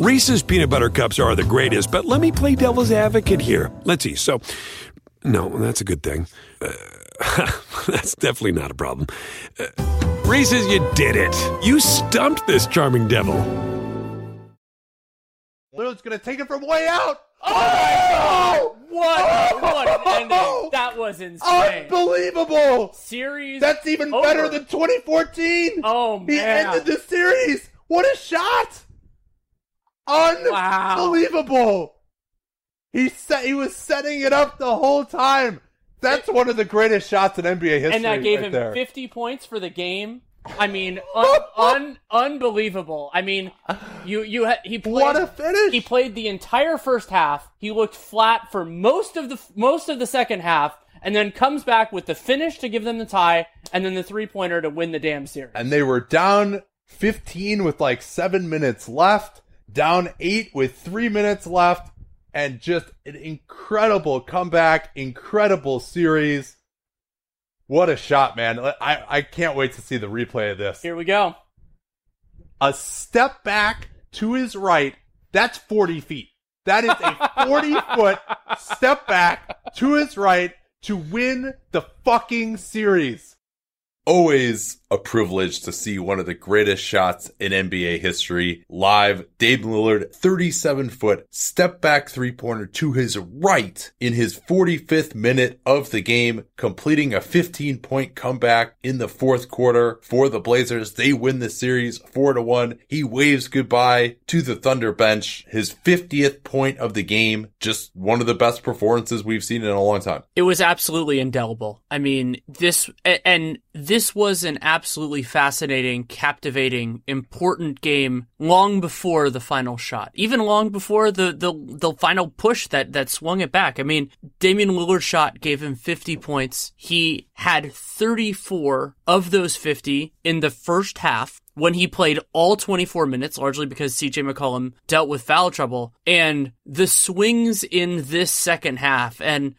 Reese's peanut butter cups are the greatest, but let me play devil's advocate here. Let's see. So, no, that's a good thing. Uh, that's definitely not a problem. Uh, Reese's, you did it. You stumped this charming devil. Lillard's gonna take it from way out. Oh! What? What an ending. Oh! That was insane. Unbelievable! Series. That's even over. better than 2014. Oh, He man. ended the series. What a shot! Unbelievable. He set, he was setting it up the whole time. That's one of the greatest shots in NBA history. and that gave right him there. 50 points for the game. I mean, un- un- unbelievable. I mean, you you ha- he played, What a finish! He played the entire first half. He looked flat for most of the most of the second half, and then comes back with the finish to give them the tie, and then the three pointer to win the damn series. and they were down 15 with like seven minutes left, down eight with three minutes left, and just an incredible comeback, incredible series. What a shot, man. I, I can't wait to see the replay of this. Here we go. A step back to his right, that's 40 feet. That is a 40 foot step back to his right to win the fucking series. Always a privilege to see one of the greatest shots in NBA history live. Dame Lillard, 37 foot step back three pointer to his right in his 45th minute of the game, completing a 15 point comeback in the fourth quarter for the Blazers. They win the series four to one. He waves goodbye to the Thunder bench. His 50th point of the game. Just one of the best performances we've seen in a long time. It was absolutely indelible. I mean, this and this was an absolutely fascinating, captivating, important game long before the final shot. Even long before the the, the final push that that swung it back. I mean, Damian Lillard's shot gave him 50 points. He had 34 of those 50 in the first half when he played all 24 minutes, largely because CJ McCollum dealt with foul trouble, and the swings in this second half. And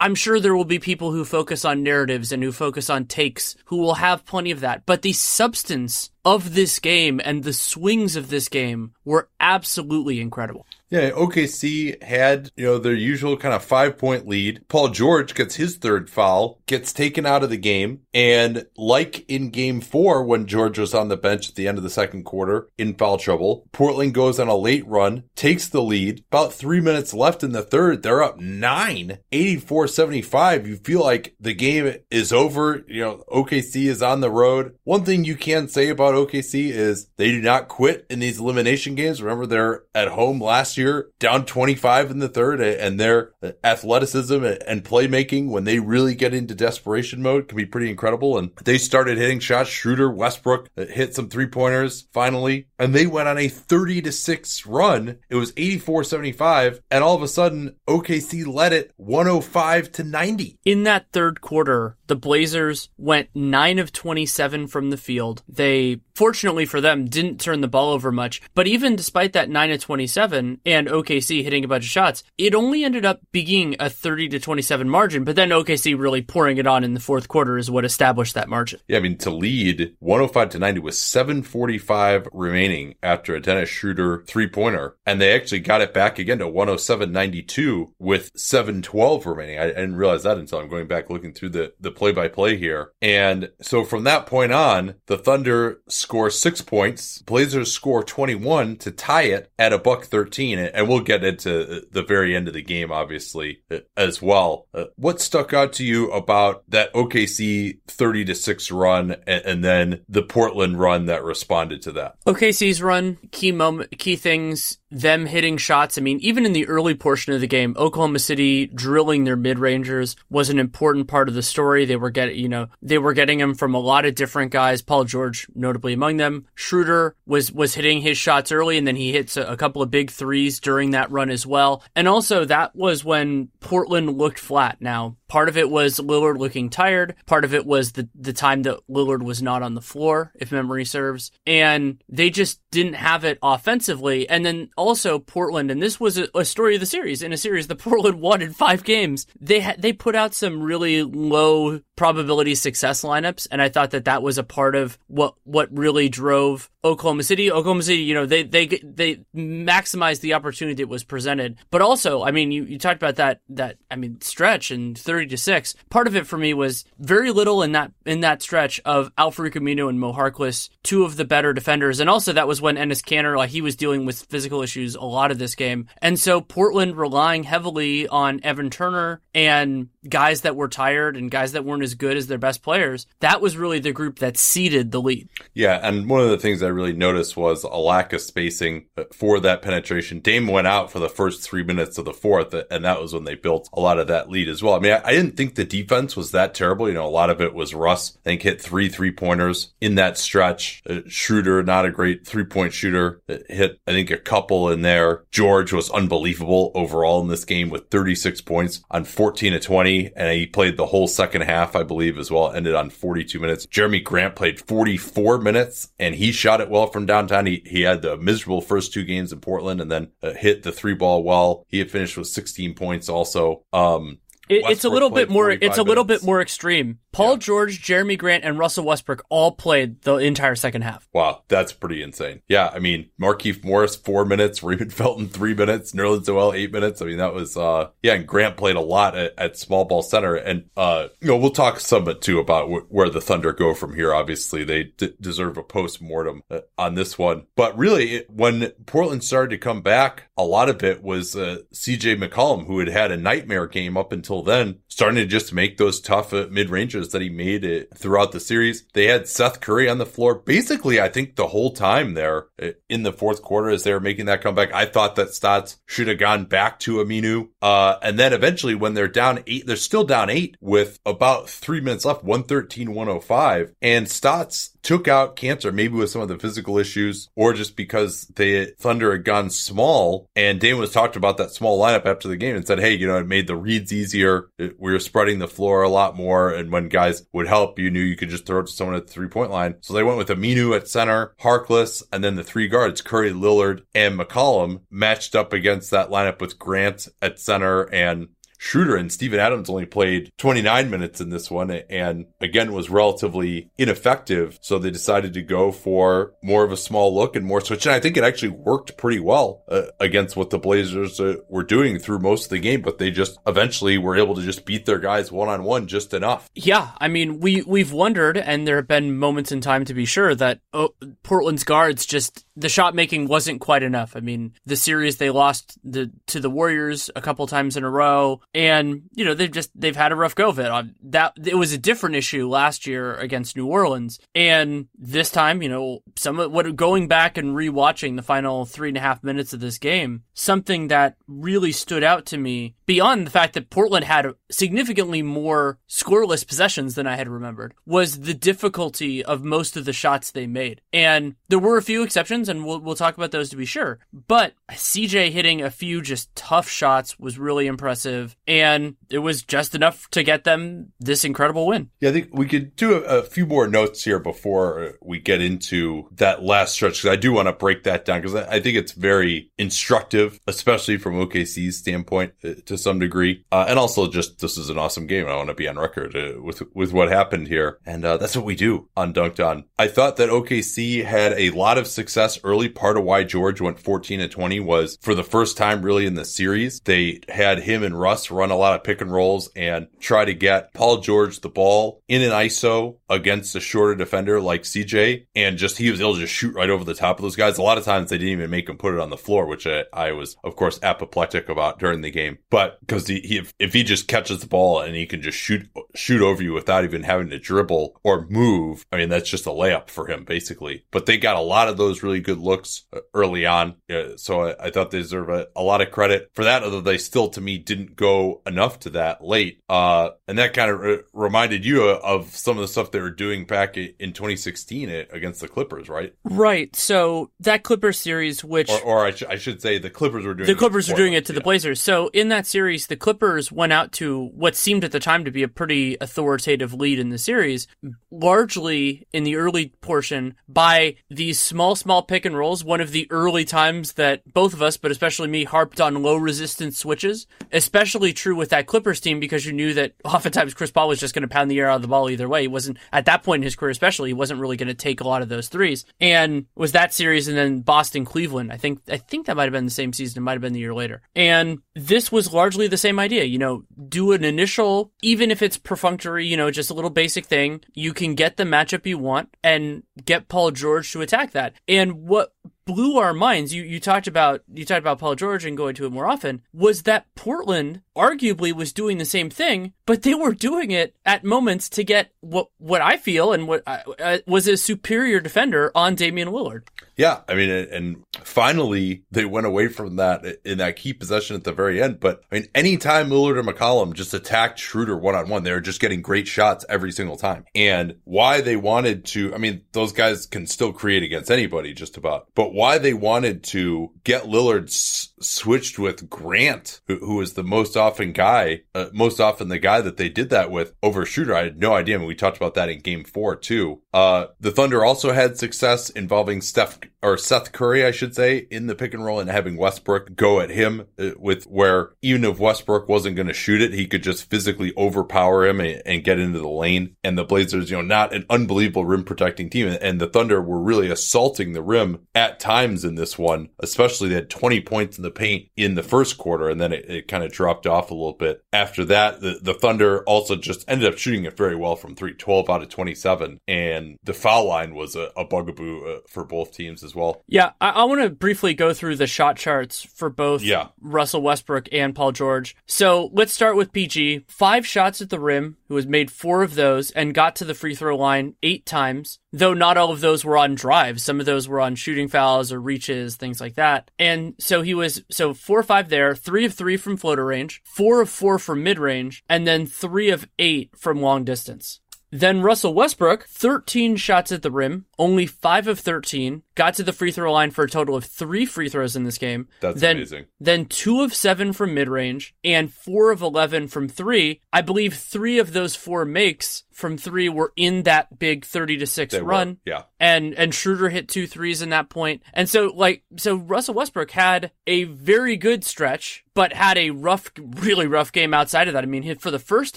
I'm sure there will be people who focus on narratives and who focus on takes who will have plenty of that. But the substance of this game and the swings of this game were absolutely incredible. Yeah, OKC had, you know, their usual kind of five point lead. Paul George gets his third foul, gets taken out of the game. And like in game four, when George was on the bench at the end of the second quarter in foul trouble, Portland goes on a late run, takes the lead. About three minutes left in the third. They're up nine, 84 75. You feel like the game is over. You know, OKC is on the road. One thing you can say about OKC is they do not quit in these elimination games. Remember, they're at home last year, down 25 in the third, and their athleticism and playmaking when they really get into desperation mode can be pretty incredible. And they started hitting shots. Schroeder, Westbrook uh, hit some three pointers finally, and they went on a 30 to 6 run. It was 84 75, and all of a sudden, OKC led it 105 to 90. In that third quarter, the Blazers went 9 of 27 from the field. They, fortunately for them, didn't turn the ball over much. But even despite that 9 of 27 and OKC hitting a bunch of shots, it only ended up being a 30 to 27 margin. But then OKC really pouring it on in the fourth quarter is what established that margin. Yeah, I mean, to lead 105 to 90 with 745 remaining after a Dennis Schroeder three pointer. And they actually got it back again to 107 92 with 712 remaining. I, I didn't realize that until I'm going back looking through the, the play by play here. And so from that point on, the Thunder score six points. Blazers score 21 to tie it at a buck 13. And we'll get into the very end of the game, obviously, as well. Uh, what stuck out to you about that OKC 30 to 6 run and, and then the Portland run that responded to that? OKC's run, key moment, key things, them hitting shots. I mean, even in the early portion of the game, Oklahoma City drilling their mid rangers was an important part of the story. They were getting, you know, they were getting them from a lot of different guys. Paul George, notably among them. Schroeder was was hitting his shots early, and then he hits a, a couple of big threes during that run as well. And also, that was when Portland looked flat. Now, part of it was Lillard looking tired. Part of it was the the time that Lillard was not on the floor, if memory serves, and they just didn't have it offensively. And then also Portland, and this was a, a story of the series in a series that Portland in five games. They ha- they put out some really low probability success lineups, and I thought that that was a part of what what really drove Oklahoma City. Oklahoma City, you know, they they they maximized the opportunity that was presented, but also, I mean, you, you talked about that that I mean stretch and thirty to six. Part of it for me was very little in that in that stretch of Al-Farouq Aminu and Mo Harkless, two of the better defenders, and also that was when Enes Kanter, like he was dealing with physical issues a lot of this game, and so Portland relying heavily on Evan Turner and guys that were tired and guys that weren't as good as their best players. That was really the group that ceded the lead. Yeah, and one of the things I really noticed was a lack of spacing for that penetration. Dame went out for the first three minutes of the fourth, and that was when they built a lot of that lead as well. I mean, I, I didn't think the defense was that terrible. You know, a lot of it was Russ. I think hit three three pointers in that stretch. Uh, Schroeder, not a great three point shooter, uh, hit I think a couple in there. George was unbelievable overall in this game with 36 points on 14 to 20, and he played the whole second half, I believe, as well. Ended on 42 minutes. Jerami Grant played 44 minutes, and he shot it well from downtown. He he had the miserable first two games in Portland, and then uh, hit the three ball well. He had finished with 16 points also. Um, it, it's a little bit more. It's a little bit more extreme. Paul yeah. George, Jerami Grant, and Russell Westbrook all played the entire second half. Wow, that's pretty insane. Yeah, I mean, Markieff Morris four minutes, Raymond Felton three minutes, Nerlens Noel eight minutes. I mean, that was uh, yeah. And Grant played a lot at, at small ball center, and uh, you know, we'll talk some bit too about wh- where the Thunder go from here. Obviously, they d- deserve a post mortem uh, on this one, but really, it, when Portland started to come back, a lot of it was uh, C.J. McCollum, who had had a nightmare game up until then, starting to just make those tough uh, mid ranges that he made it throughout the series. They had Seth Curry on the floor basically, I think, the whole time there uh, in the fourth quarter as they were making that comeback. I thought that Stotts should have gone back to Aminu. Uh, and then eventually, when they're down eight, they're still down eight with about three minutes left, 113, 105. And Stotts took out Kanter, maybe with some of the physical issues, or just because the Thunder had gone small. And Dame was talked about that small lineup after the game and said, Hey, you know, it made the reads easier. It, we were spreading the floor a lot more. And when guys would help, you knew you could just throw it to someone at the three point line. So they went with Aminu at center, Harkless, and then the three guards, Curry, Lillard, and McCollum matched up against that lineup with Grant at center and Schroeder and Steven Adams only played 29 minutes in this one and again was relatively ineffective. So they decided to go for more of a small look and more switch. And I think it actually worked pretty well uh, against what the Blazers uh, were doing through most of the game, but they just eventually were able to just beat their guys one on one just enough. Yeah. I mean, we, we've wondered, and there have been moments in time to be sure that oh, Portland's guards just, the shot making wasn't quite enough. I mean, the series they lost the, to the Warriors a couple times in a row and you know they've just they've had a rough go of it. That it was a different issue last year against New Orleans, and this time, you know, some of what going back and rewatching the final three and a half minutes of this game, something that really stood out to me beyond the fact that Portland had significantly more scoreless possessions than I had remembered was the difficulty of most of the shots they made. And there were a few exceptions, and we'll we'll talk about those to be sure. But CJ hitting a few just tough shots was really impressive and it was just enough to get them this incredible win. Yeah, I think we could do a, a few more notes here before we get into that last stretch because I do want to break that down because I, I, think it's very instructive, especially from OKC's standpoint uh, to some degree, uh, and also just this is an awesome game. I want to be on record uh, with with what happened here, and uh, that's what we do on Dunc'd On. I thought that OKC had a lot of success early. Part of why George went 14 and 20 was for the first time really in the series they had him and Russ run a lot of pick and rolls and try to get Paul George the ball in an ISO against a shorter defender like CJ. And just he was able to just shoot right over the top of those guys. A lot of times they didn't even make him put it on the floor, which I, I was, of course, apoplectic about during the game. But because he, he, if, if he just catches the ball and he can just shoot, shoot over you without even having to dribble or move, I mean, that's just a layup for him, basically. But they got a lot of those really good looks early on. Uh, so I, I, thought they deserve a, a lot of credit for that, although they still, to me, didn't go enough to that late. Uh, and that kind of re- reminded you of some of the stuff they were doing back in 2016 against the Clippers, right? Right. So that Clippers series, which or, or I, sh- I, should say, the Clippers were doing the Clippers were doing it to yeah. the Blazers. So in that series, the Clippers went out to what seemed at the time to be a pretty authoritative lead in the series, largely in the early portion by these small, small pick and rolls. One of the early times that both of us, but especially me, harped on low resistance switches. Especially true with that Clippers team because you knew that oftentimes Chris Paul was just going to pound the air out of the ball either way. He wasn't at that point in his career, especially, he wasn't really going to take a lot of those threes. And was that series and then Boston Cleveland. I think I think that might have been the same season. It might have been the year later. And this was largely the same idea. You know, do an initial, even if it's perfunctory, you know, just a little basic thing. You can get the matchup you want and get Paul George to attack that. And what blew our minds. You you talked about you talked about Paul George and going to it more often. Was that Portland arguably was doing the same thing, but they were doing it at moments to get what what I feel and what uh, was a superior defender on Damian Lillard. Yeah, I mean, and finally they went away from that in that key possession at the very end. But I mean, anytime Lillard or McCollum just attacked Schroeder one on one, they were just getting great shots every single time. And why they wanted to, I mean, those guys can still create against anybody just about, but why they wanted to get Lillard s- switched with Grant, who, who was the most often guy, uh, most often the guy that they did that with over Schroeder. I had no idea. I mean, we talked about that in game four too. Uh, the Thunder also had success involving Steph or Seth Curry, I should say, in the pick and roll and having Westbrook go at him uh, with where even if Westbrook wasn't going to shoot it, he could just physically overpower him and, and, get into the lane. And the Blazers, you know, not an unbelievable rim protecting team. And the Thunder were really assaulting the rim at times in this one, especially they had 20 points in the paint in the first quarter. And then it, it kind of dropped off a little bit. After that, the, the Thunder also just ended up shooting it very well from three, 12 out of 27. And the foul line was a, a bugaboo uh, for both teams as well. Yeah, I, I want to briefly go through the shot charts for both yeah. Russell Westbrook and Paul George. So let's start with PG. Five shots at the rim, who has made four of those and got to the free throw line eight times, though not all of those were on drives. Some of those were on shooting fouls or reaches, things like that. And so he was, so four or five there, three of three from floater range, four of four from mid range, and then three of eight from long distance. Then Russell Westbrook, 13 shots at the rim, only 5 of 13, got to the free throw line for a total of 3 free throws in this game. That's then, amazing. Then 2 of 7 from mid-range and 4 of 11 from 3. I believe 3 of those 4 makes from 3 were in that big 30 to 6 They run. were, yeah. And and Schroeder hit two threes in that point. And so like so Russell Westbrook had a very good stretch but had a rough, really rough game outside of that. I mean, for the first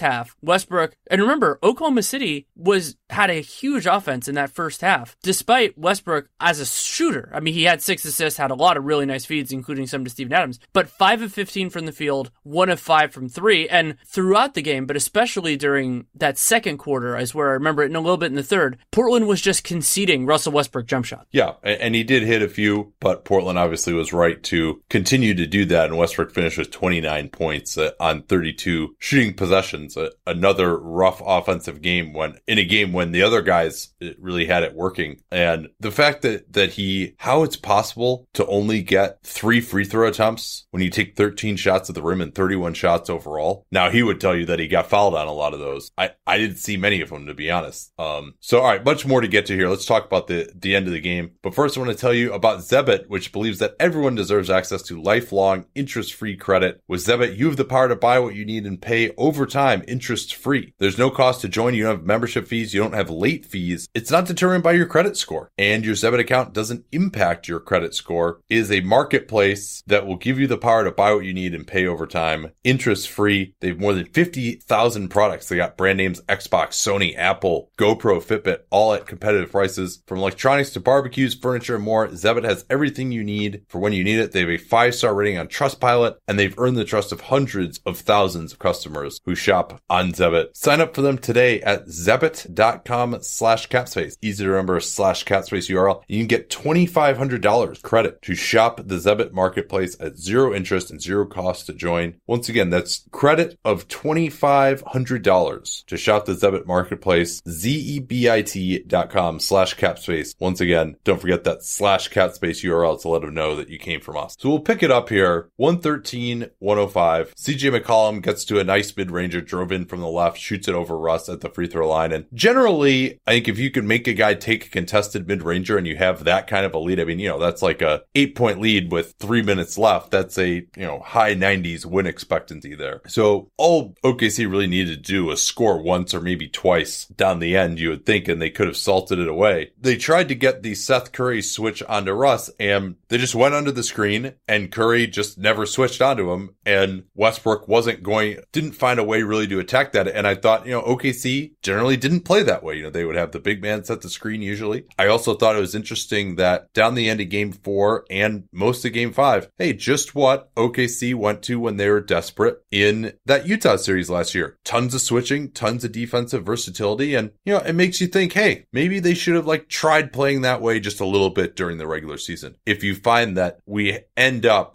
half, Westbrook, and remember, Oklahoma City was had a huge offense in that first half, despite Westbrook as a shooter. I mean, he had six assists, had a lot of really nice feeds, including some to Steven Adams, but five of 15 from the field, one of five from three, and throughout the game, but especially during that second quarter, is where I remember it and a little bit in the third, Portland was just conceding Russell Westbrook jump shot. Yeah, and he did hit a few, but Portland obviously was right to continue to do that, and Westbrook finished with 29 points uh, on 32 shooting possessions. Uh, another rough offensive game when in a game when the other guys uh, really had it working. And the fact that that he how it's possible to only get 3 free throw attempts when you take 13 shots at the rim and 31 shots overall. Now he would tell you that he got fouled on a lot of those. I I didn't see many of them to be honest. Um so all right, much more to get to here. Let's talk about the the end of the game. But first I want to tell you about Zebit, which believes that everyone deserves access to lifelong interest-free credit. With Zebit, you have the power to buy what you need and pay over time interest free. There's no cost to join. You don't have membership fees. You don't have late fees. It's not determined by your credit score. And your Zebit account doesn't impact your credit score. is a marketplace that will give you the power to buy what you need and pay over time interest free. They have more than 50,000 products. They got brand names Xbox, Sony, Apple, GoPro, Fitbit, all at competitive prices. From electronics to barbecues, furniture, and more, Zebit has everything you need for when you need it. They have a five star rating on Trustpilot and they've earned the trust of hundreds of thousands of customers who shop on Zebit. Sign up for them today at zebit.com slash capspace. Easy to remember slash capspace URL. You can get $2,500 credit to shop the Zebit marketplace at zero interest and zero cost to join. Once again, that's credit of $2,500 to shop the Zebit marketplace, zebit.com slash capspace. Once again, don't forget that slash capspace URL to let them know that you came from us. So we'll pick it up here. 113, 105. CJ McCollum gets to a nice mid-ranger, drove in from the left, shoots it over Russ at the free throw line. And generally, I think if you can make a guy take a contested mid-ranger and you have that kind of a lead, I mean, you know, that's like a eight point lead with three minutes left. That's a, you know, high 90s win expectancy there. So all OKC really needed to do was score once or maybe twice down the end, you would think, and they could have salted it away. They tried to get the Seth Curry switch onto Russ and they just went under the screen and Curry just never switched onto him and Westbrook wasn't going, didn't find a way really to attack that. And I thought, you know, OKC generally didn't play that way. You know, they would have the big man set the screen usually. I also thought it was interesting that down the end of game four and most of game five, hey, just what OKC went to when they were desperate in that Utah series last year. Tons of switching, tons of defensive versatility. And, you know, it makes you think, hey, maybe they should have like tried playing that way just a little bit during the regular season. If you find that we end up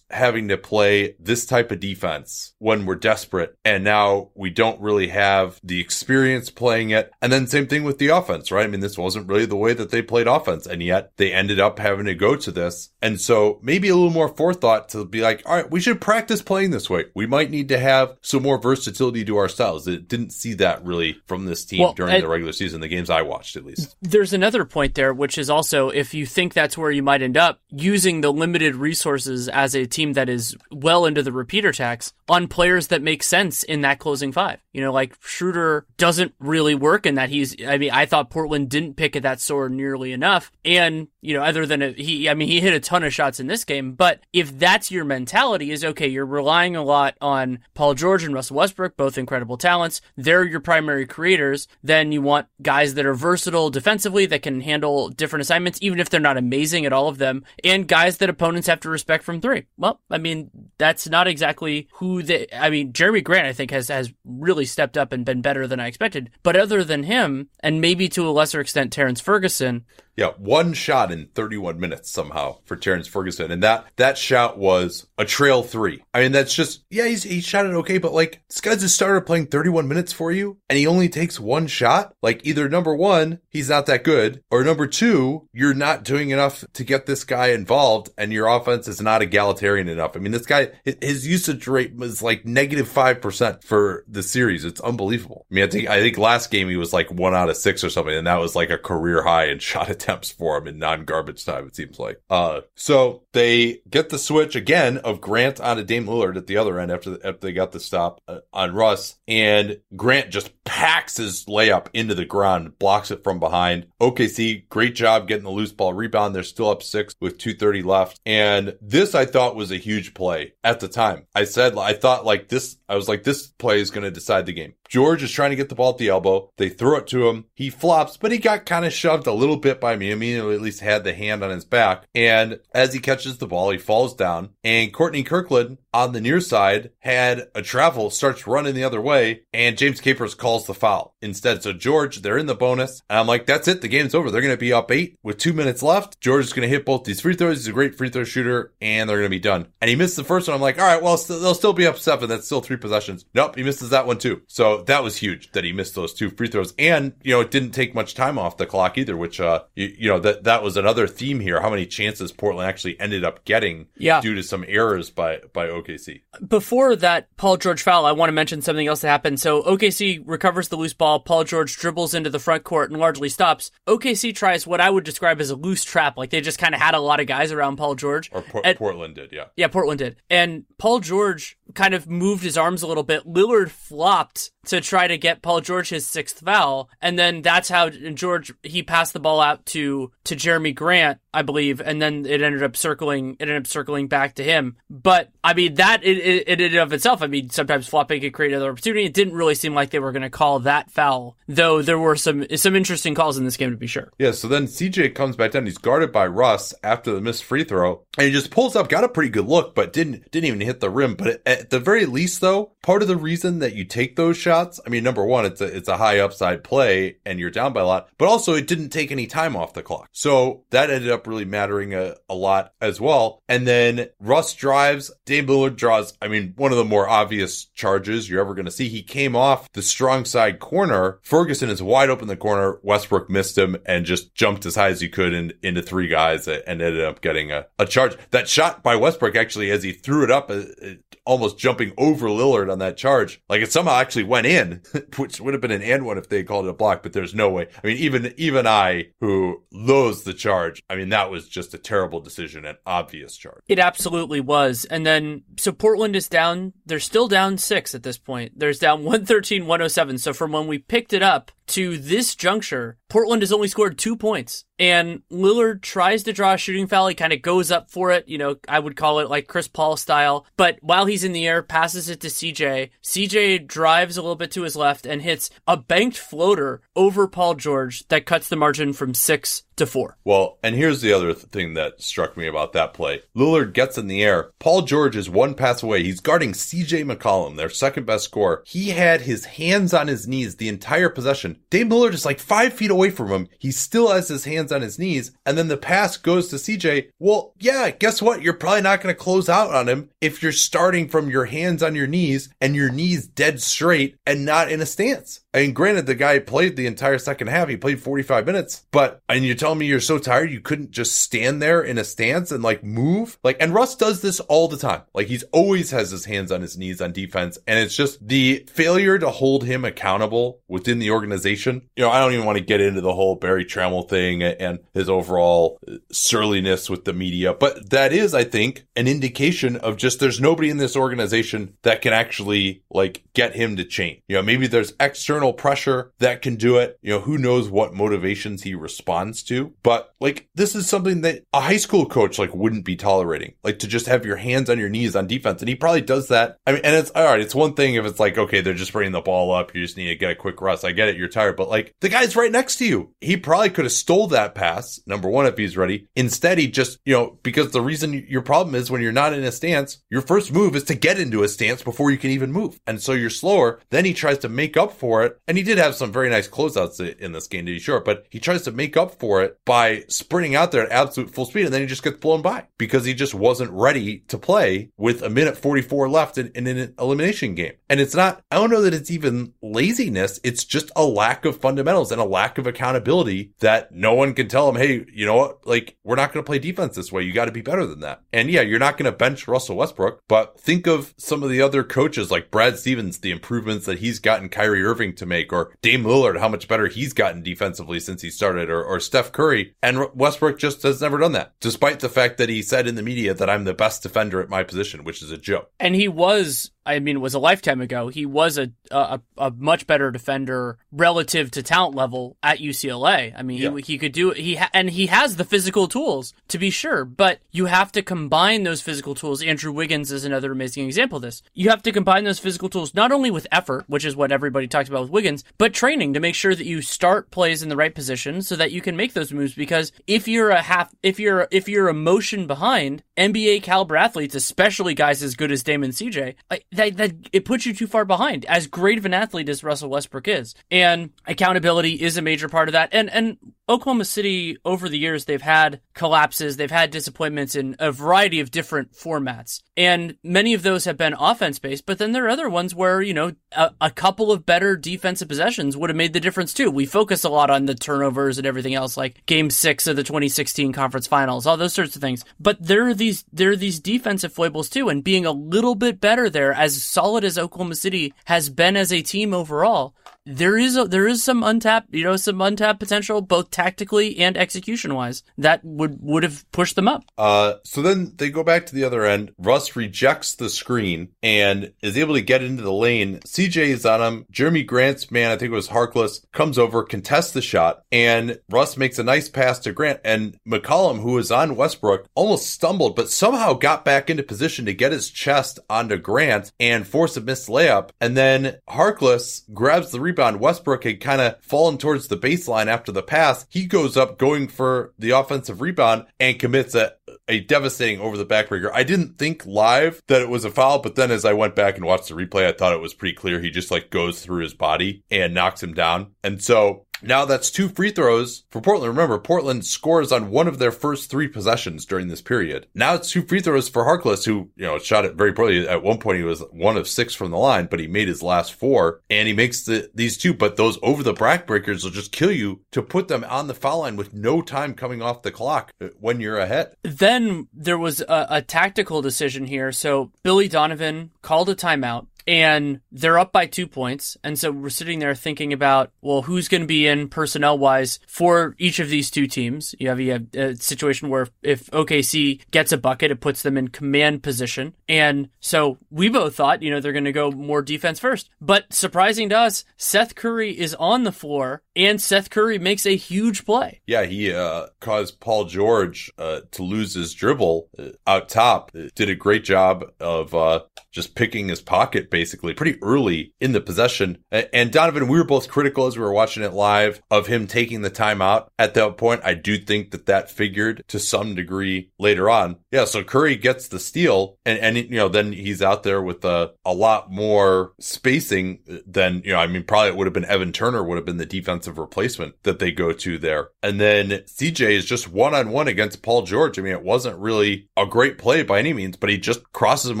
having to play this type of defense when we're desperate and now we don't really have the experience playing it. And then same thing with the offense, right? I mean, this wasn't really the way that they played offense and yet they ended up having to go to this. And so maybe a little more forethought to be like, all right, we should practice playing this way. We might need to have some more versatility to our styles. It didn't see that really from this team well, during the regular season, the games I watched at least. There's another point there, which is also if you think that's where you might end up using the limited resources as a team that is well into the repeater tax on players that make sense in that closing five. You know, like Schroeder doesn't really work in that he's, I mean, I thought Portland didn't pick at that sword nearly enough. And, you know, other than a, he, I mean, he hit a ton of shots in this game, but if that's your mentality is okay, you're relying a lot on Paul George and Russell Westbrook, both incredible talents. They're your primary creators. Then you want guys that are versatile defensively that can handle different assignments, even if they're not amazing at all of them, and guys that opponents have to respect from three. Well, I mean, that's not exactly who they, I mean, Jerami Grant, I think, has, has really stepped up and been better than I expected. But other than him, and maybe to a lesser extent, Terrence Ferguson, yeah, one shot in 31 minutes somehow for Terrence Ferguson. And that, that shot was a trail three. I mean, that's just, yeah, he's, he shot it okay, but like, this guy's just started playing 31 minutes for you and he only takes one shot. Like either number one, he's not that good, or number two, you're not doing enough to get this guy involved and your offense is not egalitarian enough. I mean, this guy, his usage rate was like negative 5% for the series. It's unbelievable. I mean, I think, I think last game he was like one out of six or something, and that was like a career high in shot attempts for him in non-garbage time, it seems like. Uh, so they get the switch again of Grant on a Dame Lillard at the other end after, the, after they got the stop uh, on Russ, and Grant just packs his layup into the ground, blocks it from behind. OKC, great job getting the loose ball rebound. They're still up six with 230 left. And this I thought was a huge play at the time. I said, I thought like this, I was like, this play is going to decide the game. George is trying to get the ball at the elbow. They throw it to him. He flops, but he got kind of shoved a little bit by me. I mean, at least had the hand on his back. And as he catches the ball, he falls down. And Courtney Kirkland on the near side had a travel, starts running the other way, and James Capers calls the foul instead. So George, they're in the bonus. And I'm like, that's it. The game's over. They're going to be up eight with two minutes left. George is going to hit both these free throws. He's a great free throw shooter, and they're going to be done. And he missed the first one. I'm like, all right, well, st- they'll still be up seven. That's still three possessions. Nope, he misses that one too. So that was huge that he missed those two free throws. And, you know, it didn't take much time off the clock either, which, uh, you, you know, that, that was another theme here. How many chances Portland actually ended up getting yeah. due to some errors by, by OKC. Before that Paul George foul, I want to mention something else that happened. So OKC recovers the loose ball. Paul George dribbles into the front court and largely stops. OKC tries what I would describe as a loose trap. Like they just kind of had a lot of guys around Paul George. Or Por- and, Portland did, yeah. Yeah, Portland did. And Paul George kind of moved his arms a little bit. Lillard flopped to try to get Paul George his sixth foul, and then that's how George he passed the ball out to to Jerami Grant, I believe, and then it ended up circling. It ended up circling back to him. But I mean, that it, it, it in and of itself. I mean, sometimes flopping could create another opportunity. It didn't really seem like they were going to call that foul, though. There were some some interesting calls in this game to be sure. Yeah. So then CJ comes back down. He's guarded by Russ after the missed free throw, and he just pulls up, got a pretty good look, but didn't didn't even hit the rim. But at the very least, though, part of the reason that you take those shots, I mean, number one, it's a it's a high upside play, and you're down by a lot, but also it didn't take any time off the clock. So that ended up really mattering a, a lot as well. And then Russ drives, Dame Lillard draws, I mean, one of the more obvious charges you're ever going to see. He came off the strong side corner. Ferguson is wide open the corner. Westbrook missed him and just jumped as high as he could in, into three guys and ended up getting a, a charge. That shot by Westbrook actually, as he threw it up, uh, uh, almost jumping over Lillard on that charge, like it somehow actually went in, which would have been an and one if they called it a block, but there's no way. I mean, even, even I, who loathes the charge, I mean, that was just a terrible decision and obvious charge. It absolutely was. And then, so Portland is down. They're still down six at this point. There's down 113, 107. So from when we picked it up to this juncture, Portland has only scored two points. And Lillard tries to draw a shooting foul. He kind of goes up for it. You know, I would call it like Chris Paul style. But while he's in the air, passes it to CJ. CJ drives a little bit to his left and hits a banked floater over Paul George that cuts the margin from six to four. Well, and here's the other th- thing that struck me about that play. Lillard gets in the air. Paul George is one pass away. He's guarding CJ McCollum, their second best scorer. He had his hands on his knees the entire possession. Dame Lillard is like five feet away from him. He still has his hands on his knees. And then the pass goes to CJ. Well, yeah, guess what? You're probably not going to close out on him if you're starting from your hands on your knees and your knees dead straight and not in a stance. I mean, granted, the guy played the entire second half. He played 45 minutes, but, and you're telling me you're so tired you couldn't just stand there in a stance and like move? Like, and Russ does this all the time. Like, he's always has his hands on his knees on defense. And it's just the failure to hold him accountable within the organization. You know, I don't even want to get into the whole Berry Tramel thing and his overall uh, surliness with the media, but that is, I think, an indication of just there's nobody in this organization that can actually like get him to change. You know, maybe there's external pressure that can do it. You know, who knows what motivations he responds to, but like this is something that a high school coach like wouldn't be tolerating, like to just have your hands on your knees on defense. And he probably does that. I mean, and it's all right. It's one thing if it's like, okay, they're just bringing the ball up. You just need to get a quick rest. I get it. You're tired, but like the guy's right next to you. He probably could have stole that pass. Number one, if he's ready. Instead, he just, you know, because the reason your problem is when you're not in a stance, your first move is to get into a stance before you can even move. And so you're slower. Then he tries to make up for it. And he did have some very nice closeouts in this game, to be sure, but he tries to make up for it by sprinting out there at absolute full speed and then he just gets blown by because he just wasn't ready to play with a minute 44 left in, in an elimination game. And it's not, I don't know that it's even laziness. It's just a lack of fundamentals and a lack of accountability that no one can tell him, hey, you know what? Like, we're not going to play defense this way. You got to be better than that. And yeah, you're not going to bench Russell Westbrook, but think of some of the other coaches like Brad Stevens, the improvements that he's gotten Kyrie Irving to make, or Dame Lillard, how much better he's gotten defensively since he started, or, or Steph Curry. And Westbrook just has never done that, despite the fact that he said in the media that I'm the best defender at my position, which is a joke. And he was I mean, it was a lifetime ago. He was a, a, a much better defender relative to talent level at UCLA. I mean, yeah. he, he could do he ha- and he has the physical tools to be sure, but you have to combine those physical tools. Andrew Wiggins is another amazing example of this. You have to combine those physical tools not only with effort, which is what everybody talks about with Wiggins, but training to make sure that you start plays in the right position so that you can make those moves. Because if you're a half, if you're if you're a motion behind NBA caliber athletes, especially guys as good as Damon CJ that, that it puts you too far behind. As great of an athlete as Russell Westbrook is, and accountability is a major part of that. And and Oklahoma City over the years they've had collapses, they've had disappointments in a variety of different formats, and many of those have been offense based. But then there are other ones where you know a, a couple of better defensive possessions would have made the difference too. We focus a lot on the turnovers and everything else, like Game Six of the 2016 Conference Finals, all those sorts of things. But there are these there are these defensive foibles too, and being a little bit better there, as solid as Oklahoma City has been as a team overall, there is a, there is some untapped, you know, some untapped potential both tactically and execution wise that would would have pushed them up. Uh, so then they go back to the other end. Russ rejects the screen and is able to get into the lane. CJ is on him. Jerami Grant's man, I think it was Harkless, comes over, contests the shot, and Russ makes a nice pass to Grant. And McCollum, who was on Westbrook, almost stumbled, but somehow got back into position to get his chest onto Grant and force a missed layup. And then Harkless grabs the rebound. Westbrook had kind of fallen towards the baseline after the pass. He goes up going for the offensive rebound and commits a, a devastating over the backbreaker. I didn't think live that it was a foul, but then as I went back and watched the replay, I thought it was pretty clear. He just like goes through his body and knocks him down. And so now that's two free throws for Portland. Remember, Portland scores on one of their first three possessions during this period. Now it's two free throws for Harkless, who, you know, shot it very poorly. At one point, he was one of six from the line, but he made his last four and he makes the, these two, but those over the backbreakers will just kill you to put them on the foul line with no time coming off the clock uh, when you're ahead. Then there was a, a tactical decision here. So Billy Donovan called a timeout and they're up by two points. And so we're sitting there thinking about, well, who's going to be in personnel wise for each of these two teams? You have, you have a situation where if OKC gets a bucket, it puts them in command position. And so we both thought, you know, they're going to go more defense first. But surprising to us, Seth Curry is on the floor and Seth Curry makes a huge play. Yeah, he uh, caused Paul George uh, to lose his dribble uh, out top. Did a great job of uh, just picking his pocket basically pretty early in the possession. And Donovan, we were both critical as we were watching it live of him taking the timeout at that point. I do think that that figured to some degree later on. Yeah. So Curry gets the steal and, and, you know, then he's out there with a, a lot more spacing than, you know, I mean, probably it would have been Evan Turner would have been the defensive replacement that they go to there. And then CJ is just one on one against Paul George. I mean, it wasn't really a great play by any means, but he just crosses him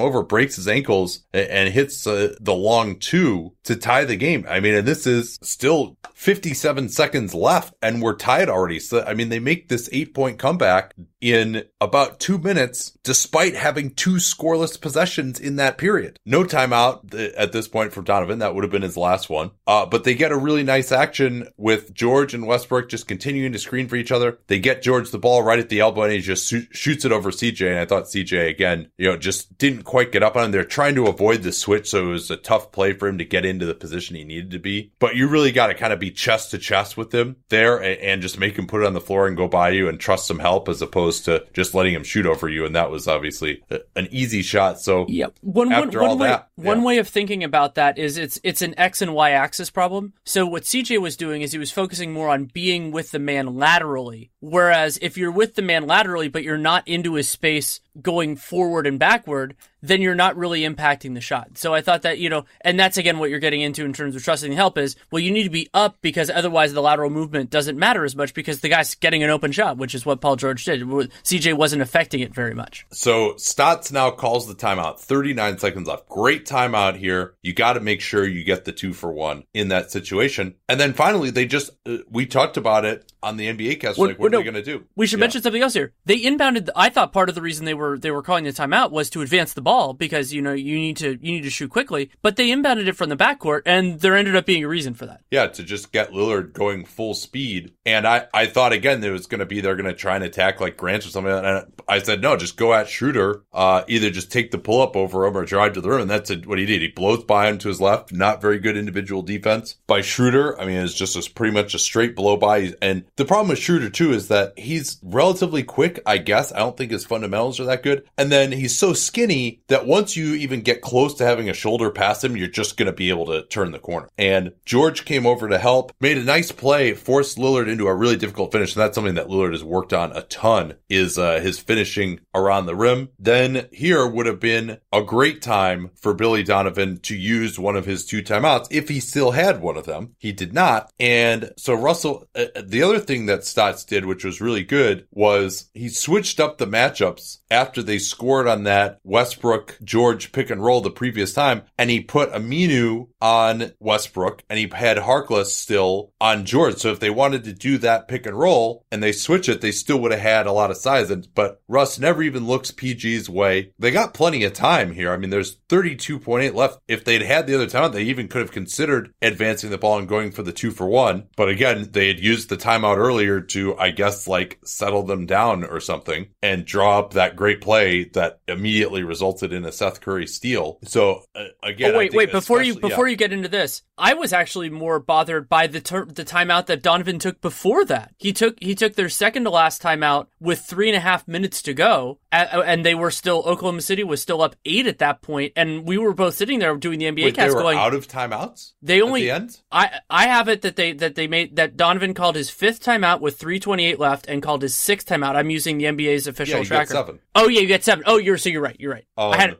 over, breaks his ankles and, and hits uh, the long two to tie the game. I mean, and this is still 57 seconds left and we're tied already. So, I mean, they make this eight point comeback in about two minutes, despite having two scoreless possessions in that period. No timeout at this point from Donovan. That would have been his last one. Uh, but they get a really nice action with George and Westbrook just continuing to screen for each other. They get George the ball right at the elbow and he just shoots it over CJ. And I thought CJ again, you know, just didn't quite get up on him. They're trying to avoid the switch. So it was a tough play for him to get into the position he needed to be. But you really got to kind of be chest to chest with him there and, and just make him put it on the floor and go by you and trust some help as opposed to just letting him shoot over you. And that was obviously an easy shot. So yep. one, after one, all way, that, one yeah. way of thinking about that is it's, it's an X and Y axis problem. So what CJ was doing is he was focusing more on being with the man laterally. Whereas if you're with the man laterally, but you're not into his space going forward and backward, then you're not really impacting the shot. So I thought that, you know, and that's again what you're getting into in terms of trusting the help is, well, you need to be up because otherwise the lateral movement doesn't matter as much because the guy's getting an open shot, which is what Paul George did. CJ wasn't affecting it very much. So Stotts now calls the timeout. 39 seconds left. Great timeout here. You got to make sure you get the two for one in that situation. And then finally, they just, uh, we talked about it on the NBA cast. Well, like, what no, are they going to do? We should Yeah. mention something else here. They inbounded. I thought part of the reason they were they were calling the timeout was to advance the ball because you know you need to you need to shoot quickly. But they inbounded it from the backcourt, and there ended up being a reason for that. Yeah, to just get Lillard going full speed. And I, I thought again it was going to be they're going to try and attack like Grant or something. And I said no, just go at Schroeder. Uh, either just take the pull up over him or drive to the rim. And that's what he did. He blows by him to his left. Not very good individual defense by Schroeder. I mean, it's just a, pretty much a straight blow by. And the problem with Schroeder too is that he's relatively quick. I guess I don't think his fundamentals are that good. And then he's so skinny that once you even get close to having a shoulder past him, you're just going to be able to turn the corner. And George came over to help, made a nice play, forced Lillard into a really difficult finish. And that's something that Lillard has worked on a ton is uh, his finishing around the rim. Then here would have been a great time for Billy Donovan to use one of his two timeouts if he still had one of them. He did not. And so Russell, uh, the other thing that Stotts did, which was really good, was he switched up the matchups after they scored on that Westbrook George pick and roll the previous time, and he put Aminu on Westbrook, and he had Harkless still on George. So if they wanted to do that pick and roll and they switch it, they still would have had a lot of size. But Russ never even looks PG's way. They got plenty of time here. I mean, there's 32.8 left. If they'd had the other time, they even could have considered advancing the ball and going for the two for one. But again, they had used the timeout earlier to, I guess, like settle them down or something and draw up that great play that immediately resulted in a Seth Curry steal. So uh, again, oh, wait, wait, before you before yeah. you get into this, I was actually more bothered by the ter- the timeout that Donovan took before that. He took he took their second to last timeout with three and a half minutes to go, and they were still Oklahoma City was still up eight at that point, and we were both sitting there doing the NBA Wait, cast, going They were out of timeouts. They only the end. I I have it that they that they made that Donovan called his fifth timeout with three twenty eight left and called his sixth timeout. I'm using the NBA's official yeah, tracker. seven. Oh yeah, you got seven. Oh, you're so you're right. You're right. Um, I had.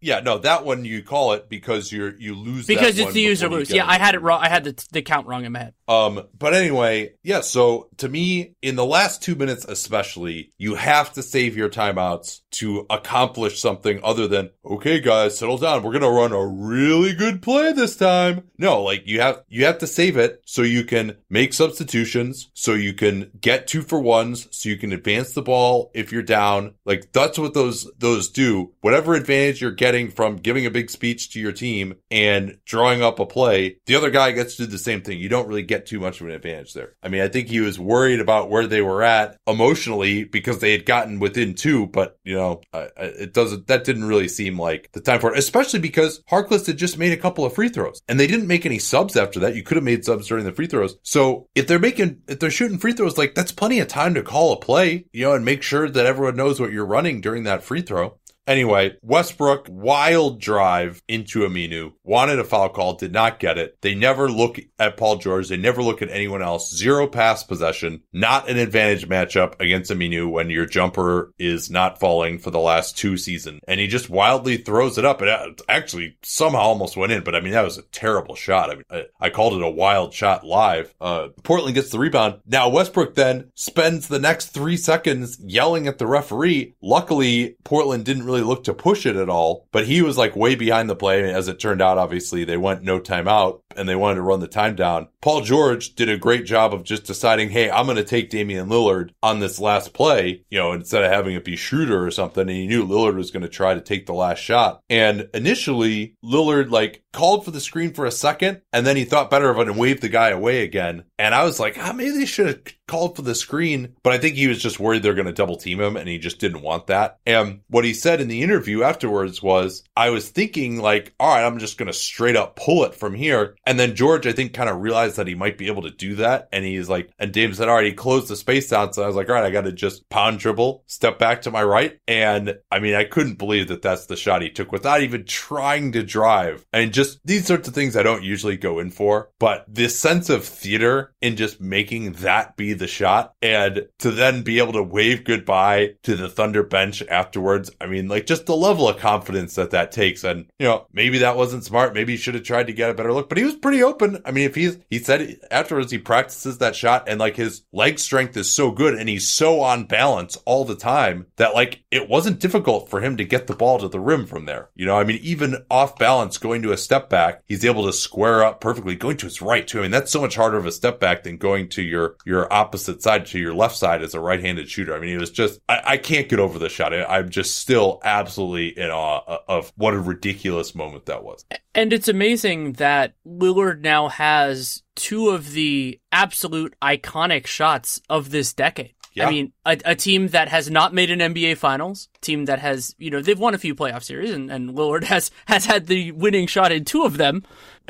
Yeah, no, that one you call it because you're you lose because it's the user lose. Yeah, I had it wrong. I had the the count wrong in my head. Um, but anyway, yeah. So to me, in the last two minutes, especially, you have to save your timeouts to accomplish something other than okay, guys, settle down. We're gonna run a really good play this time. No, like you have you have to save it so you can make substitutions, so you can get two for ones, so you can advance the ball if you're down. Like that's what those those do. Whatever advantage you're getting getting from giving a big speech to your team and drawing up a play, the other guy gets to do the same thing. You don't really get too much of an advantage there. I mean, I think he was worried about where they were at emotionally because they had gotten within two, but you know, it doesn't, that didn't really seem like the time for it, especially because Harkless had just made a couple of free throws and they didn't make any subs after that. You could have made subs during the free throws. So if they're making, if they're shooting free throws, like that's plenty of time to call a play, you know, and make sure that everyone knows what you're running during that free throw. Anyway, Westbrook, wild drive into Aminu, wanted a foul call, did not get it. They never look at Paul George. They never look at anyone else. Zero pass possession, not an advantage matchup against Aminu when your jumper is not falling for the last two seasons. And he just wildly throws it up. It actually somehow almost went in, but I mean, that was a terrible shot. I mean, I, I called it a wild shot live. Uh, Portland gets the rebound. Now Westbrook then spends the next three seconds yelling at the referee. Luckily, Portland didn't really really look to push it at all, but he was like way behind the play. As it turned out, obviously they went no timeout and they wanted to run the time down. Paul George did a great job of just deciding, hey, I'm going to take Damian Lillard on this last play, you know, instead of having it be Schroeder or something. And he knew Lillard was going to try to take the last shot. And initially, Lillard like called for the screen for a second and then he thought better of it and waved the guy away again. And I was like, ah, maybe they should have called for the screen, but I think he was just worried they're going to double team him and he just didn't want that. And what he said in the interview afterwards was, I was thinking like, all right, I'm just going to straight up pull it from here. And then George, I think, kind of realized that he might be able to do that. And he's like, and Dame said, all right, he closed the space down. So I was like, all right, I got to just pound dribble, step back to my right. And I mean, I couldn't believe that that's the shot he took without even trying to drive. And just these sorts of things I don't usually go in for, but this sense of theater in just making that be the shot and to then be able to wave goodbye to the Thunder bench afterwards. I mean, like just the level of confidence that that takes. And, you know, maybe that wasn't smart. Maybe he should have tried to get a better look, but he was pretty open. I mean, if he's, he said afterwards he practices that shot and like his leg strength is so good and he's so on balance all the time that like it wasn't difficult for him to get the ball to the rim from there. You know, I mean, even off balance going to a step back, he's able to square up perfectly going to his right too. I mean, that's so much harder of a step back than going to your, your opposite side to your left side as a right-handed shooter. I mean, it was just, I, I can't get over the shot. I, I'm just still absolutely in awe of what a ridiculous moment that was. And it's amazing that Lillard now has two of the absolute iconic shots of this decade. Yeah. I mean, a, a, team that has not made an NBA Finals, team that has, you know, they've won a few playoff series, and, and Lillard has has had the winning shot in two of them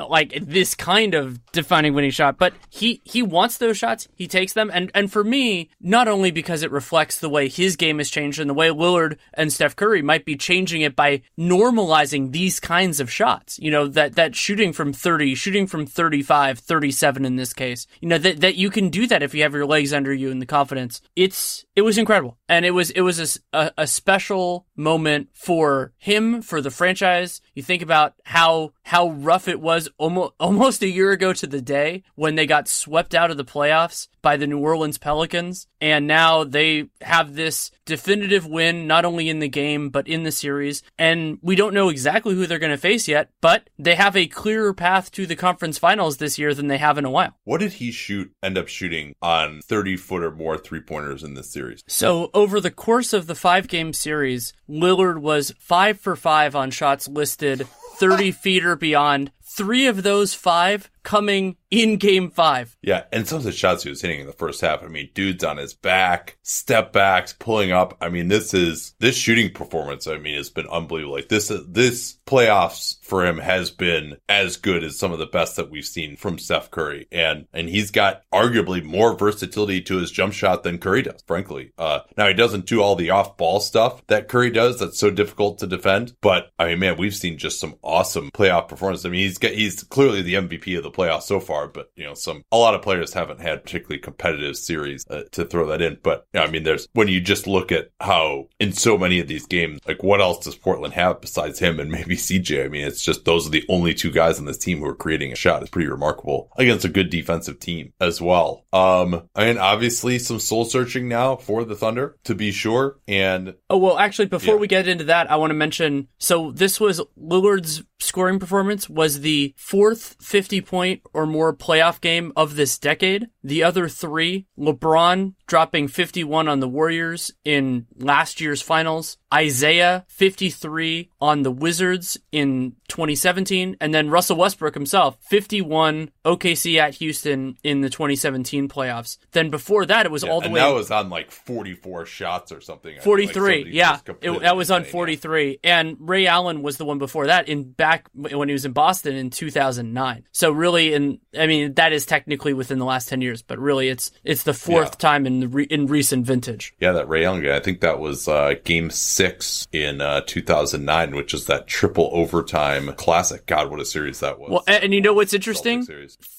like this kind of defining winning shot, but he he wants those shots. He takes them, and and for me, not only because it reflects the way his game has changed and the way Lillard and Steph Curry might be changing it by normalizing these kinds of shots. You know that that shooting from thirty, shooting from 35, 37 in this case. You know that that you can do that if you have your legs under you and the confidence. It's it was incredible, and it was it was a, a, special moment for him for the franchise. You think about how how rough it was almost almost a year ago to the day when they got swept out of the playoffs by the New Orleans Pelicans And now they have this definitive win, not only in the game, but in the series. And we don't know exactly who they're going to face yet, but they have a clearer path to the conference finals this year than they have in a while. What did he shoot, end up shooting on 30 foot or more three pointers in this series? So, over the course of the five game series, Lillard was five for five on shots listed 30 feet or beyond. Three of those five coming in game five. Yeah, and some of the shots he was hitting in the first half. I mean, dude's on his back, step backs, pulling up. I mean, this is this shooting performance. I mean, it's been unbelievable. Like this, this playoffs for him has been as good as some of the best that we've seen from Steph Curry, and and he's got arguably more versatility to his jump shot than Curry does. Frankly, uh, now he doesn't do all the off ball stuff that Curry does. That's so difficult to defend. But I mean, man, we've seen just some awesome playoff performance. I mean, he's got he's clearly the MVP of the playoffs so far, but you know, some a lot of players haven't had particularly competitive series uh, to throw that in. But you know, I mean, there's when you just look at how in so many of these games, like what else does Portland have besides him and maybe CJ? I mean, it's just those are the only two guys on this team who are creating a shot. It's pretty remarkable against a good defensive team as well. Um, I mean, obviously some soul searching now for the Thunder to be sure. And oh well, actually, before Yeah. we get into that, I want to mention. So this was Lillard's scoring performance was the fourth 50 point or more playoff game of this decade. The other three, LeBron dropping 51 on the Warriors in last year's finals, Isaiah 53 on the Wizards in 2017, and then Russell Westbrook himself 51 OKC at Houston in the 2017 playoffs. Then before that, it was all the and way that was on like 44 shots or something. I mean, like 43 yeah it, that was on insane, yeah. 43 and ray allen was the one before that in back when he was in boston in 2009 so really in i mean that is technically within the last 10 years but really it's it's the fourth Yeah. time in the re, in recent vintage Yeah, that Ray Allen guy. I think that was uh, Game Six in uh, 2009, which is that triple overtime classic. God, what a series that was! well and, and you know what's interesting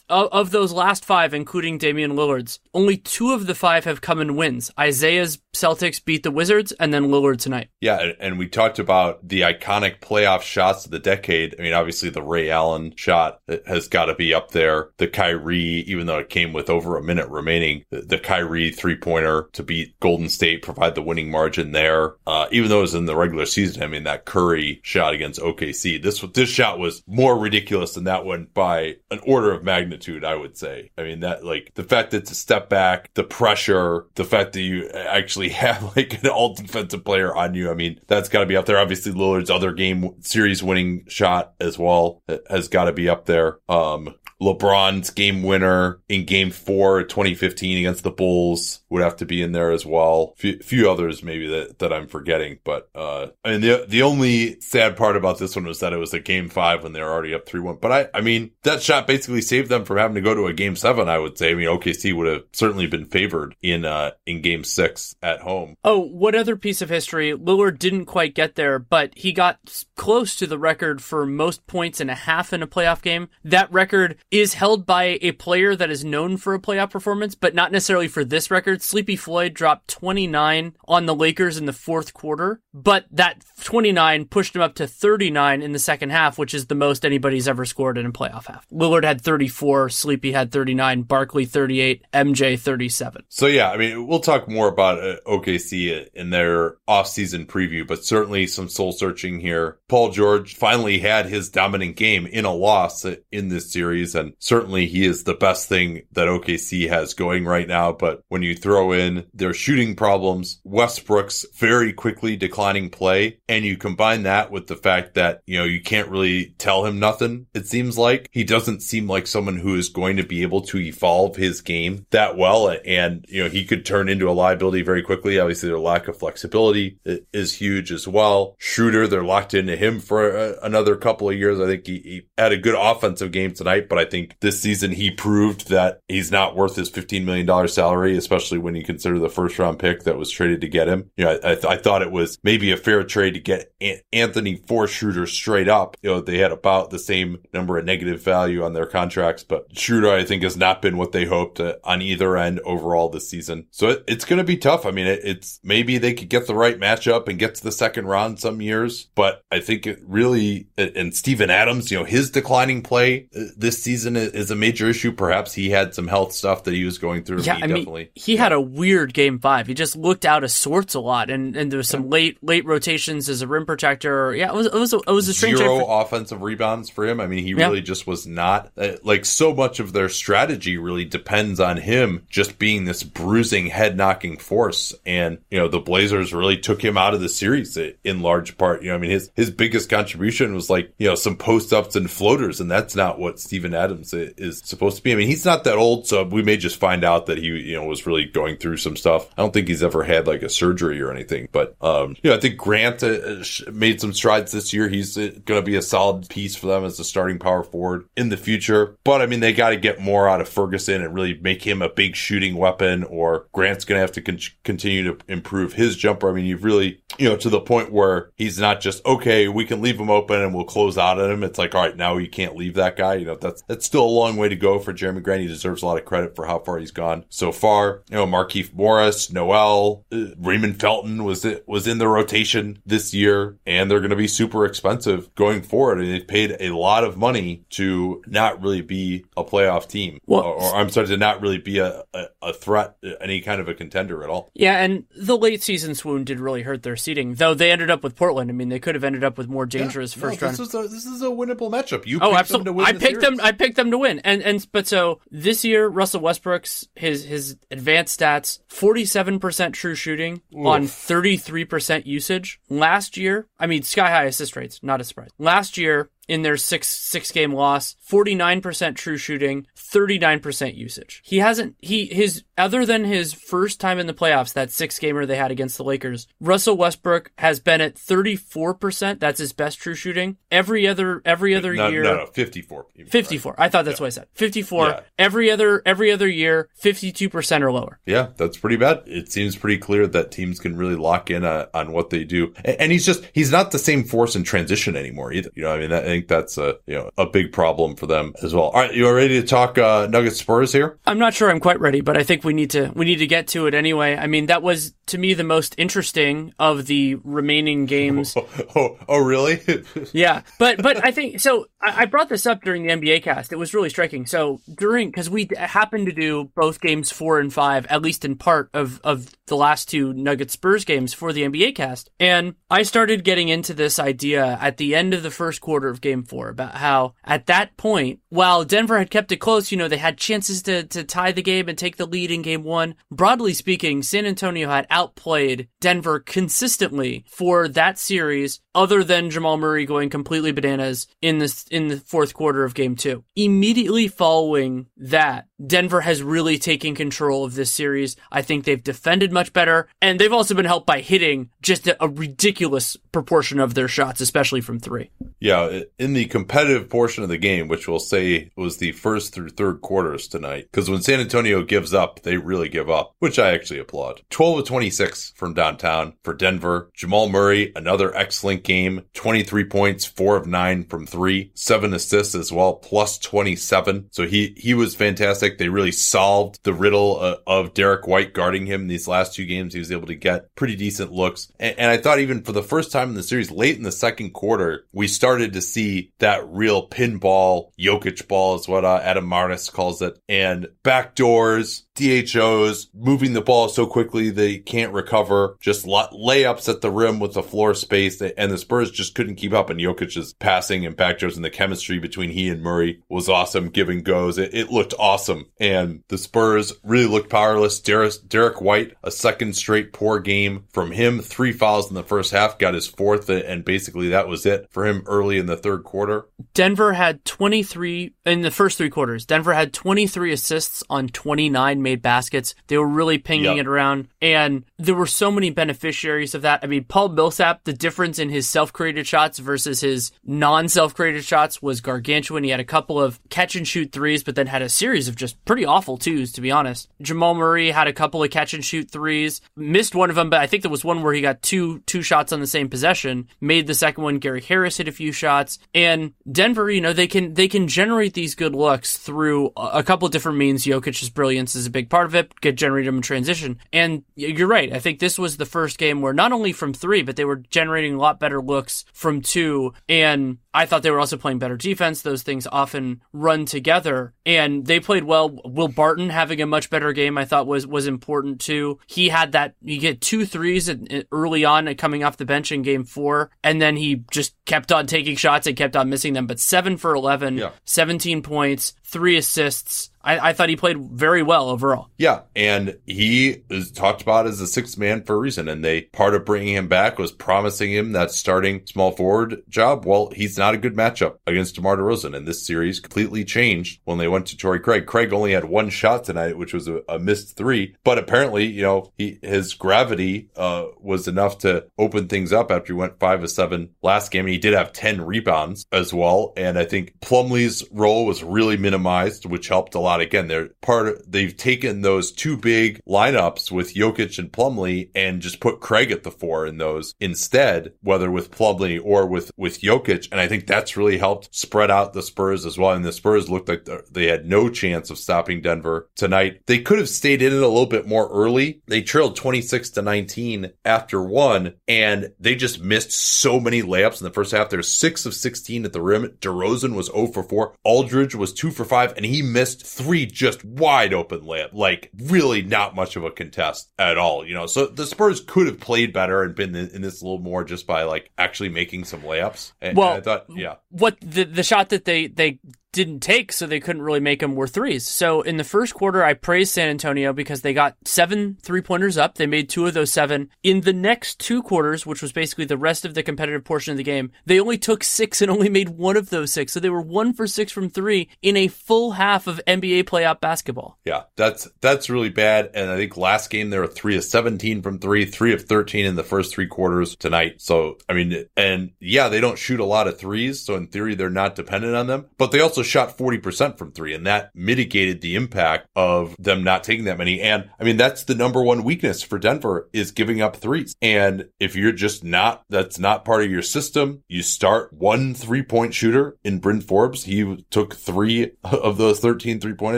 of, of those last five including damian lillard's only two of the five have come in wins isaiah's celtics beat the wizards and then lillard tonight Yeah, and- we talked about the iconic playoff shots of the decade. I mean, obviously the Ray Allen shot has got to be up there. The Kyrie, even though it came with over a minute remaining, the, Kyrie three pointer to beat Golden State, provide the winning margin there. Uh, even though it was in the regular season, I mean, that Curry shot against OKC, this this shot was more ridiculous than that one by an order of magnitude, I would say. I mean, that like the fact that it's a step back, the pressure, the fact that you actually have like an all defensive player on you. I mean, that's got to be up there. Obviously, Lillard's other game series winning shot as well has got to be up there. Um, LeBron's game winner in game four, 2015 against the Bulls would have to be in there as well. Few, few others maybe that, that I'm forgetting, but, uh, I mean, the, the only sad part about this one was that it was a game five when they were already up 3-1. But I, I mean, that shot basically saved them from having to go to a game seven, I would say. I mean, OKC would have certainly been favored in, uh, in game six at home. Oh, what other piece of history? Lillard didn't quite get there, but he got close to the record for most points in a half in a playoff game. That record is held by a player that is known for a playoff performance, but not necessarily for this record. Sleepy Floyd dropped 29 on the Lakers in the fourth quarter, but that 29 pushed him up to 39 in the second half, which is the most anybody's ever scored in a playoff half. Lillard had 34, Sleepy had 39, Barkley 38, MJ 37. So yeah, I mean, we'll talk more about uh, OKC in their off-season preview, but certainly some soul searching here. Paul George finally had his dominant game in a loss in this series, and certainly he is the best thing that OKC has going right now. But when you throw in their shooting problems, Westbrook's very quickly declining play, and you combine that with the fact that, you know, you can't really tell him nothing, it seems like. He doesn't seem like someone who is going to be able to evolve his game that well, and, you know, he could turn into a liability very quickly. Obviously, their lack of flexibility is huge as well. Schroeder, they're locked into him for uh, another couple of years. I think he, he had a good offensive game tonight, but I think this season he proved that he's not worth his $15 million salary, especially when you consider the first round pick that was traded to get him. You know, I, I, th- I thought it was maybe a fair trade to get An- Anthony for Schroeder straight up. You know, they had about the same number of negative value on their contracts, but Schroeder, I think, has not been what they hoped uh, on either end overall this season. So it, it's going to be tough. I mean, it, it's maybe they could get the right matchup and get to the second round some years, but I think it really, and Steven Adams, you know, his declining play uh, this season season is a major issue. Perhaps he had some health stuff that he was going through. Yeah, he I mean, he had a weird game five. He just looked out of sorts a lot, and, and there was some late late rotations as a rim protector. Yeah, it was it was a, it was a strange zero for- offensive rebounds for him. I mean, he Yeah. really just was not uh, like so much of their strategy really depends on him just being this bruising, head knocking force. And you know, the Blazers really took him out of the series in large part. You know, I mean, his his biggest contribution was like you know some post ups and floaters, and that's not what Steven Adams i- is supposed to be. I mean, he's not that old, so we may just find out that he you know was really going through some stuff. I don't think he's ever had like a surgery or anything, but um, you know, I think Grant uh, uh, made some strides this year. He's uh, going to be a solid piece for them as a starting power forward in the future. But I mean, they got to get more out of Ferguson and really make him a big shooting weapon, or Grant's going to have to con- continue to improve his jumper. I mean, you've really, you know, to the point where he's not just okay, we can leave him open and we'll close out on him. It's like, all right, now you can't leave that guy. You know, that's that's still a long way to go for Jerami Grant. He deserves a lot of credit for how far he's gone so far. You know, Markieff Morris, Noel, uh, Raymond Felton was it was in the rotation this year, and they're going to be super expensive going forward. And they've paid a lot of money to not really be a playoff team, Well- or, or I'm sorry, to not really be a, a, a threat, any kind of a contender at all. Yeah, and the late season swoon did really hurt their seeding, though they ended up with Portland. I mean, they could have ended up with more dangerous No, first this round. is a this is a winnable matchup. You Oh, picked them to absolutely! I picked them. I picked them to win, and and but so this year, Russell Westbrook's his his advanced stats: forty-seven percent true shooting on thirty-three percent usage. Last year, I mean, sky high assist rates, not a surprise. Last year, in their six six game loss, forty nine percent true shooting, thirty nine percent usage. He hasn't he his other than his first time in the playoffs, that six gamer they had against the Lakers. Russell Westbrook has been at thirty four percent. That's his best true shooting. Every other every other no, year. no, no, 54. even, right? 54. I thought that's what I said. 54. Yeah. Every other every other year, 52% or lower. Yeah, that's pretty bad. It seems pretty clear that teams can really lock in uh, on what they do. A- And he's just, he's not the same force in transition anymore either. You know, I mean, I think that's a, you know, a big problem for them as well. All right, you are ready to talk uh, Nuggets Spurs here? I'm not sure I'm quite ready, but I think we need to we need to get to it anyway. I mean, that was to me the most interesting of the remaining games. Oh, oh really? Yeah, but but I think so. I, I brought this up during the NBA cast. It was really striking. So during because we happened to do both games four and five, at least in part of of the last two Nuggets Spurs games for the NBA cast, and I started getting into this idea at the end of the first quarter of Game Four about how at that point, while Denver had kept it close, you know they had chances to to tie the game and take the lead in Game One. Broadly speaking, San Antonio had outplayed Denver consistently for that series other than Jamal Murray going completely bananas in the in the fourth quarter of game 2. Immediately following that, Denver has really taken control of this series. I think they've defended much better and they've also been helped by hitting just a, ridiculous proportion of their shots especially from 3. yeah, in the competitive portion of the game, which we'll say was the first through third quarters tonight, because when San Antonio gives up, they really give up, which I actually applaud. 12 of 26 from downtown for Denver. Jamal Murray, another excellent game, 23 points, 4 of 9 from 3, 7 assists as well, plus 27. So he, he was fantastic. They really solved the riddle uh, of Derek White guarding him in these last two games. He was able to get pretty decent looks. And, and I thought even for the first time in the series, late in the second quarter, we started to see that real pinball, Jokic ball is what uh, Adam Martis calls it, and backdoors, DHOs, moving the ball so quickly they can't recover, just la- layups at the rim with the floor space, and the Spurs just couldn't keep up. And Jokic's passing and backdoors and the chemistry between he and Murray was awesome, giving goes. It, it looked awesome. And the Spurs really looked powerless. Derek, Derek White, a second straight poor game from him, three fouls in the first half, got his fourth, and basically that was it for him early in the third quarter. Denver had 23 in the first three quarters. Denver had 23 assists on 29 made baskets. They were really pinging Yep. it around, and there were so many beneficiaries of that. I mean, Paul Millsap, the difference in his self-created shots versus his non-self-created shots was gargantuan. He had a couple of catch and shoot threes, but then had a series of just pretty awful twos, to be honest. Jamal Murray had a couple of catch and shoot threes, missed one of them, but I think there was one where he got two two shots on the same possession. Made the second one. Gary Harris hit a few shots. And Denver, you know, they can they can generate these good looks through a couple of different means. Jokic's brilliance is a big part of it. Get generated in transition. And you're right. I think this was the first game where not only from three, but they were generating a lot better looks from two. And I thought they were also playing better defense. Those things often run together, and they played well. Will Barton having a much better game, I thought was was important too. He had that you get two threes early on coming off the bench in game four, and then he just kept on taking shots and kept on missing them. But seven for 11, yeah. 17 points, three assists. I, I, thought he played very well overall. Yeah, and he is talked about as a sixth man for a reason. And they part of bringing him back was promising him that starting small forward job. Well, he's not a good matchup against DeMar DeRozan, and this series completely changed when they went to Torrey Craig. Craig only had one shot tonight, which was a, a missed three, but apparently, you know, he his gravity uh, was enough to open things up after he went five of seven last game, and he did have ten rebounds as well. And I think Plumlee's role was really minimized, which helped a lot lot. Again, they're part of, they've taken those two big lineups with Jokic and Plumlee and just put Craig at the four in those instead, whether with Plumlee or with, with Jokic. And I think that's really helped spread out the Spurs as well. And the Spurs looked like they had no chance of stopping Denver tonight. They could have stayed in it a little bit more early. They trailed 26 to 19 after one and they just missed so many layups in the first half. There's six of 16 at the rim. DeRozan was 0 for 4. Aldridge was 2 for 5 and he missed three just wide open layup, like really not much of a contest at all, you know. So the Spurs could have played better and been in this a little more just by like actually making some layups. And, well, and I thought, yeah, what the the shot that they they didn't take, so they couldn't really make them were threes. So in the first quarter, I praised San Antonio because they got seven three pointers up. They made two of those seven. In the next two quarters, which was basically the rest of the competitive portion of the game, they only took six and only made one of those six. So they were one for six from three in a full half of NBA playoff basketball. Yeah, that's that's really bad. And I think last game they were three of seventeen from three, three of thirteen in the first three quarters tonight. So I mean, and yeah, they don't shoot a lot of threes, so in theory they're not dependent on them, but they also also shot 40% from three, and that mitigated the impact of them not taking that many. And I mean, that's the number one weakness for Denver is giving up threes. And if you're just not, that's not part of your system, you start one three point shooter in Bryn Forbes. He took three of those 13 three point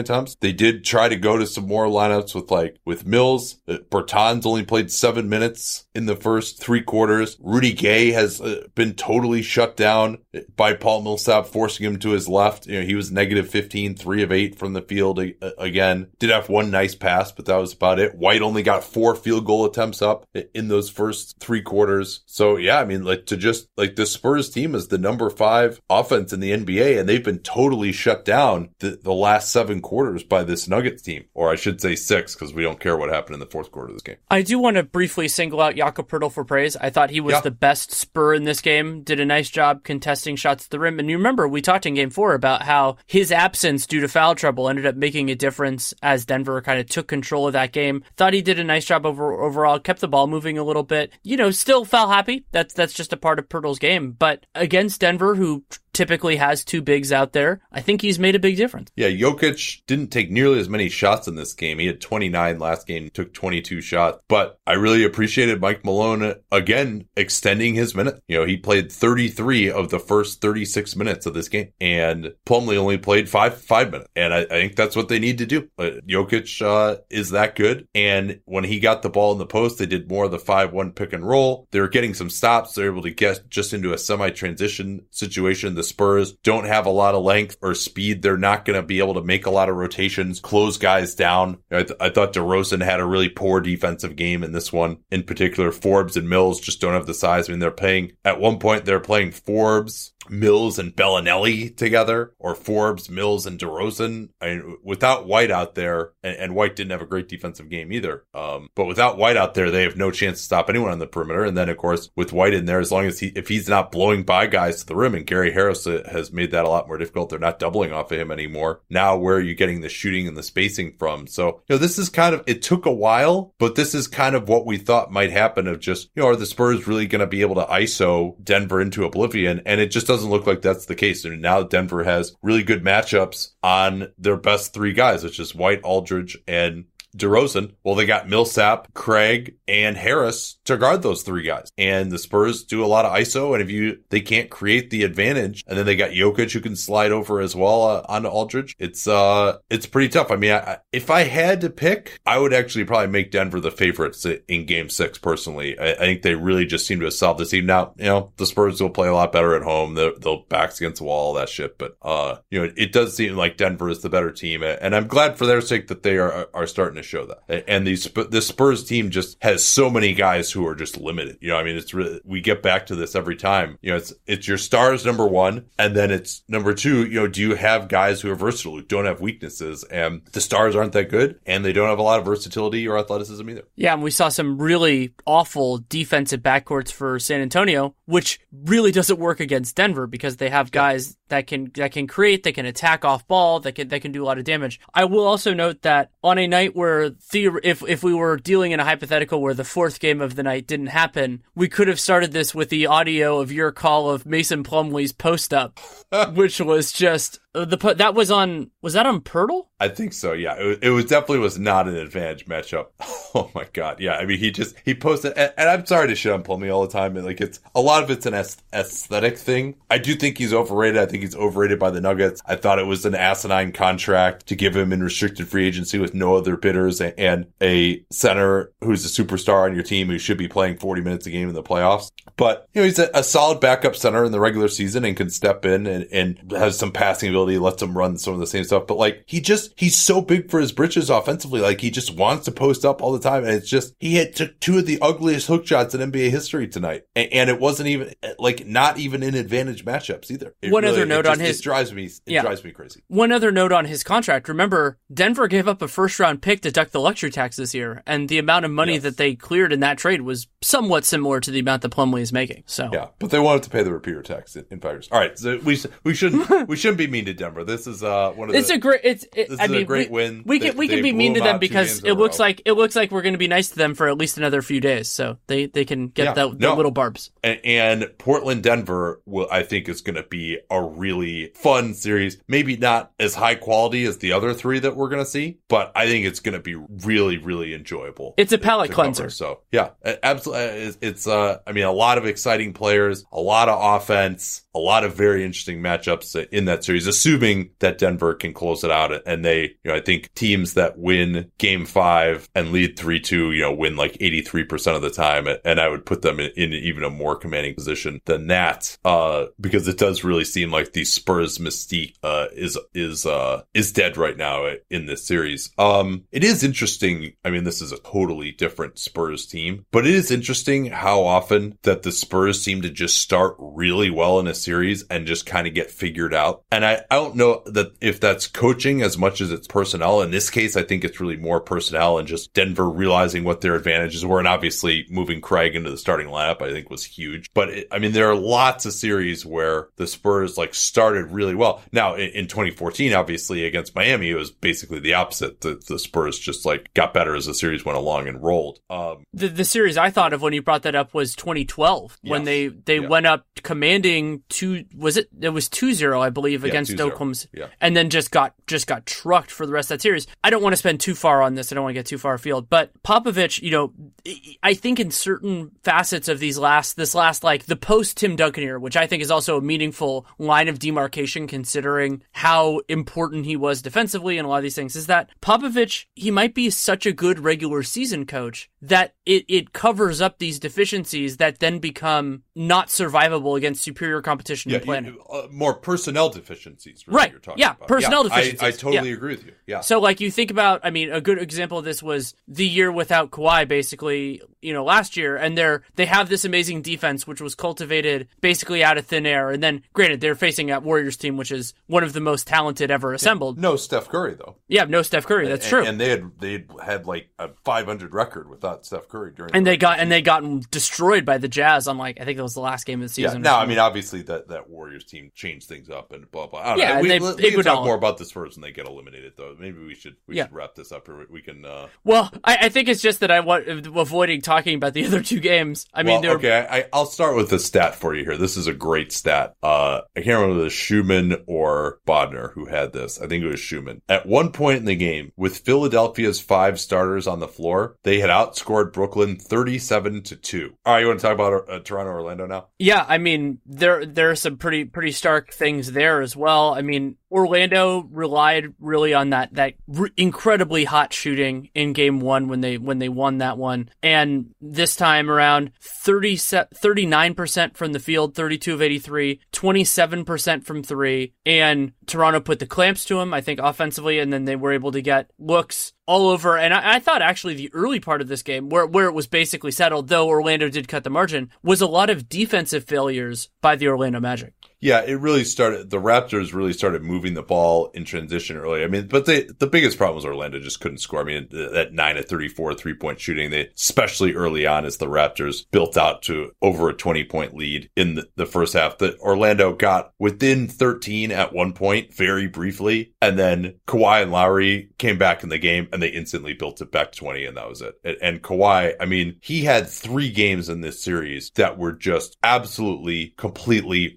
attempts. They did try to go to some more lineups with like, with Mills. Uh, Bertans only played seven minutes in the first three quarters. Rudy Gay has uh, been totally shut down by Paul Millsap, forcing him to his left. You know, he was negative 15, three of eight from the field again. Did have one nice pass, but that was about it. White only got four field goal attempts up in those first three quarters. So yeah, I mean, like to just like the Spurs team is the number five offense in the NBA, and they've been totally shut down the, the last seven quarters by this Nuggets team, or I should say six, because we don't care what happened in the fourth quarter of this game. I do want to briefly single out Jakob Poeltl for praise. I thought he was yeah. the best Spur in this game. Did a nice job contesting shots at the rim. And you remember we talked in game four about how his absence due to foul trouble ended up making a difference as Denver kind of took control of that game. Thought he did a nice job over, overall, kept the ball moving a little bit. You know, still foul happy. That's that's just a part of Poeltl's game. But against Denver, who typically has two bigs out there. I think he's made a big difference. Yeah, Jokic didn't take nearly as many shots in this game. He had 29 last game, took 22 shots. But I really appreciated Mike Malone again extending his minute. You know, he played 33 of the first 36 minutes of this game, and Plumlee only played five five minutes. And I, I think that's what they need to do. Uh, Jokic uh, is that good, and when he got the ball in the post, they did more of the five one pick and roll. They were getting some stops. They're able to get just into a semi transition situation the Spurs don't have a lot of length or speed. They're not going to be able to make a lot of rotations, close guys down. I, th- I thought DeRozan had a really poor defensive game in this one. In particular, Forbes and Mills just don't have the size. I mean, they're playing at one point, they're playing Forbes Mills and Belinelli together, or Forbes, Mills, and DeRozan. I mean, without White out there, and, and, White didn't have a great defensive game either. Um, but without White out there, they have no chance to stop anyone on the perimeter. And then, of course, with White in there, as long as he, if he's not blowing by guys to the rim, and Gary Harris uh, has made that a lot more difficult, they're not doubling off of him anymore. Now, where are you getting the shooting and the spacing from? So, you know, this is kind of, it took a while, but this is kind of what we thought might happen of just, you know, are the Spurs really going to be able to ISO Denver into oblivion? And it just doesn't look like that's the case. And now Denver has really good matchups on their best three guys, which is White, Aldridge, and DeRozan. Well, they got Millsap, Craig, and Harris to guard those three guys. And the Spurs do a lot of ISO. And if you, they can't create the advantage. And then they got Jokic who can slide over as well uh, onto Aldridge. It's, uh, it's pretty tough. I mean, I, if I had to pick, I would actually probably make Denver the favorites in game six personally. I, I think they really just seem to have solved this team. Now, you know, the Spurs will play a lot better at home. They'll, they'll backs against the wall, all that shit. But, uh, you know, it, it does seem like Denver is the better team. And I'm glad for their sake that they are, are starting to show that. And these, the Spurs team just has so many guys who are just limited. You know, I mean, it's really, we get back to this every time. You know, it's, it's your stars number one. And then it's number two, you know, do you have guys who are versatile, who don't have weaknesses? And the stars aren't that good and they don't have a lot of versatility or athleticism either. Yeah. And we saw some really awful defensive backcourts for San Antonio, which really doesn't work against Denver because they have guys that can that can create, that can attack off ball, that can that can do a lot of damage. I will also note that on a night where theor- if if we were dealing in a hypothetical where the fourth game of the night didn't happen, we could have started this with the audio of your call of Mason Plumlee's post up, which was just uh, the that was on was that on Poeltl? I think so. Yeah, it, it, was definitely was not an advantage matchup. Oh my god. Yeah, I mean he just he posted, and, and I'm sorry to shit on Plumlee all the time. Like it's a lot of it's an aesthetic thing. I do think he's overrated. I think he's overrated by the Nuggets. I thought it was an asinine contract to give him in restricted free agency with no other bidders and a center who's a superstar on your team who should be playing 40 minutes a game in the playoffs. But you know he's a, a solid backup center in the regular season and can step in and, and has some passing ability, lets him run some of the same stuff. But like he just he's so big for his britches offensively. Like he just wants to post up all the time. And it's just, he hit t- two of the ugliest hook shots in NBA history tonight. And, and, it wasn't even like not even in advantage matchups either. It One really, other note just, on his, it drives me, it yeah. drives me crazy. One other note on his contract. Remember, Denver gave up a first round pick to duck the luxury tax this year. And the amount of money yes. that they cleared in that trade was somewhat similar to the amount that Plumlee is making. So yeah, but they wanted to pay the repeater tax in, in All right. So we, we shouldn't, we shouldn't be mean to Denver. This is, uh, one of the, it's a great, it's, it, I mean, great we, win. We can, we can be mean to them because it looks like it looks like we're going to be nice to them for at least another few days, so they they can get yeah, the, the no. little barbs. And, and Portland Denver will I think is going to be a really fun series. Maybe not as high quality as the other three that we're going to see, but I think it's going to be really really enjoyable. It's a palate cleanser. Cover. So yeah, absolutely. It's uh, I mean, a lot of exciting players, a lot of offense a lot of very interesting matchups in that series, assuming that Denver can close it out. And they, you know, I think teams that win game five and lead 3 2, you know, win like 83% of the time. And I would put them in, in even a more commanding position than that, uh, because it does really seem like the Spurs mystique, uh, is, is, uh, is dead right now in this series. Um, it is interesting. I mean, this is a totally different Spurs team, but it is interesting how often that the Spurs seem to just start really well in a series and just kind of get figured out. And I, I don't know that if that's coaching as much as it's personnel. In this case, I think it's really more personnel and just Denver realizing what their advantages were. And obviously moving Craig into the starting lineup, I think was huge. But it, I mean, there are lots of series where the Spurs like started really well. Now in, in 2014, obviously against Miami, it was basically the opposite. The, the Spurs just like got better as the series went along and rolled. Um, the, the series I thought of when you brought that up was 2012 yes. when they, they yeah. went up commanding two was it it was 2-0 I believe against yeah, Oakland's yeah. and then just got just got trucked for the rest of that series. I don't want to spend too far on this. I don't want to get too far afield, but Popovich, you know, I think in certain facets of these last this last like the post Tim Duncan era, which I think is also a meaningful line of demarcation considering how important he was defensively and a lot of these things is that Popovich, he might be such a good regular season coach that it, it covers up these deficiencies that then become not survivable against superior competition yeah, planning. You, uh, more personnel deficiencies, really, right? yeah, about. personnel yeah, deficiencies. I, I totally yeah. agree with you. Yeah. So, like, you think about, I mean, a good example of this was the year without Kawhi, basically, you know, last year, and they're they have this amazing defense which was cultivated basically out of thin air. And then, granted, they're facing a Warriors team which is one of the most talented ever assembled. no Steph Curry though. Yeah, no Steph Curry. That's and, true. And they had they had like a 500 record without Steph Curry during. And the they got and they got destroyed by the Jazz on like I think that was the last game of the season. Yeah. Now, I mean, obviously that that Warriors team changed things up and blah blah. I don't Yeah, know. and We, they- we can talk more about this first when they get eliminated, though. Maybe we should we Yeah. should wrap this up, or we can. Uh, Well, I, I think it's just that I want avoiding talking about the other two games. I mean, they're okay, I, I'll start with a stat for you here. This is a great stat. Uh, I can't remember the Schuhmann or Bodner who had this. I think it was Schuhmann. At one point in the game, with Philadelphia's five starters on the floor, they had outscored Brooklyn thirty-seven to two. All right, you want to talk about uh, Toronto, Orlando now? Yeah, I mean there there are some pretty pretty stark things there as well. I mean Orlando relied really on that that incredibly hot shooting in game 1 when they when they won that one. And this time around 30 39% from the field, 32 of 83, 27% from 3, and Toronto put the clamps to him I think offensively and then they were able to get looks all over. And I, I thought actually the early part of this game, where where it was basically settled, though Orlando did cut the margin, was a lot of defensive failures by the Orlando Magic. Yeah, it really started. The Raptors really started moving the ball in transition early. I mean, but they, the biggest problem was Orlando just couldn't score. I mean, that nine of 34 three point shooting, they, especially early on as the Raptors built out to over a 20 point lead in the, the first half that Orlando got within 13 at one point very briefly. And then Kawhi and Lowry came back in the game and they instantly built it back 20 and that was it. And, and Kawhi, I mean, he had three games in this series that were just absolutely, completely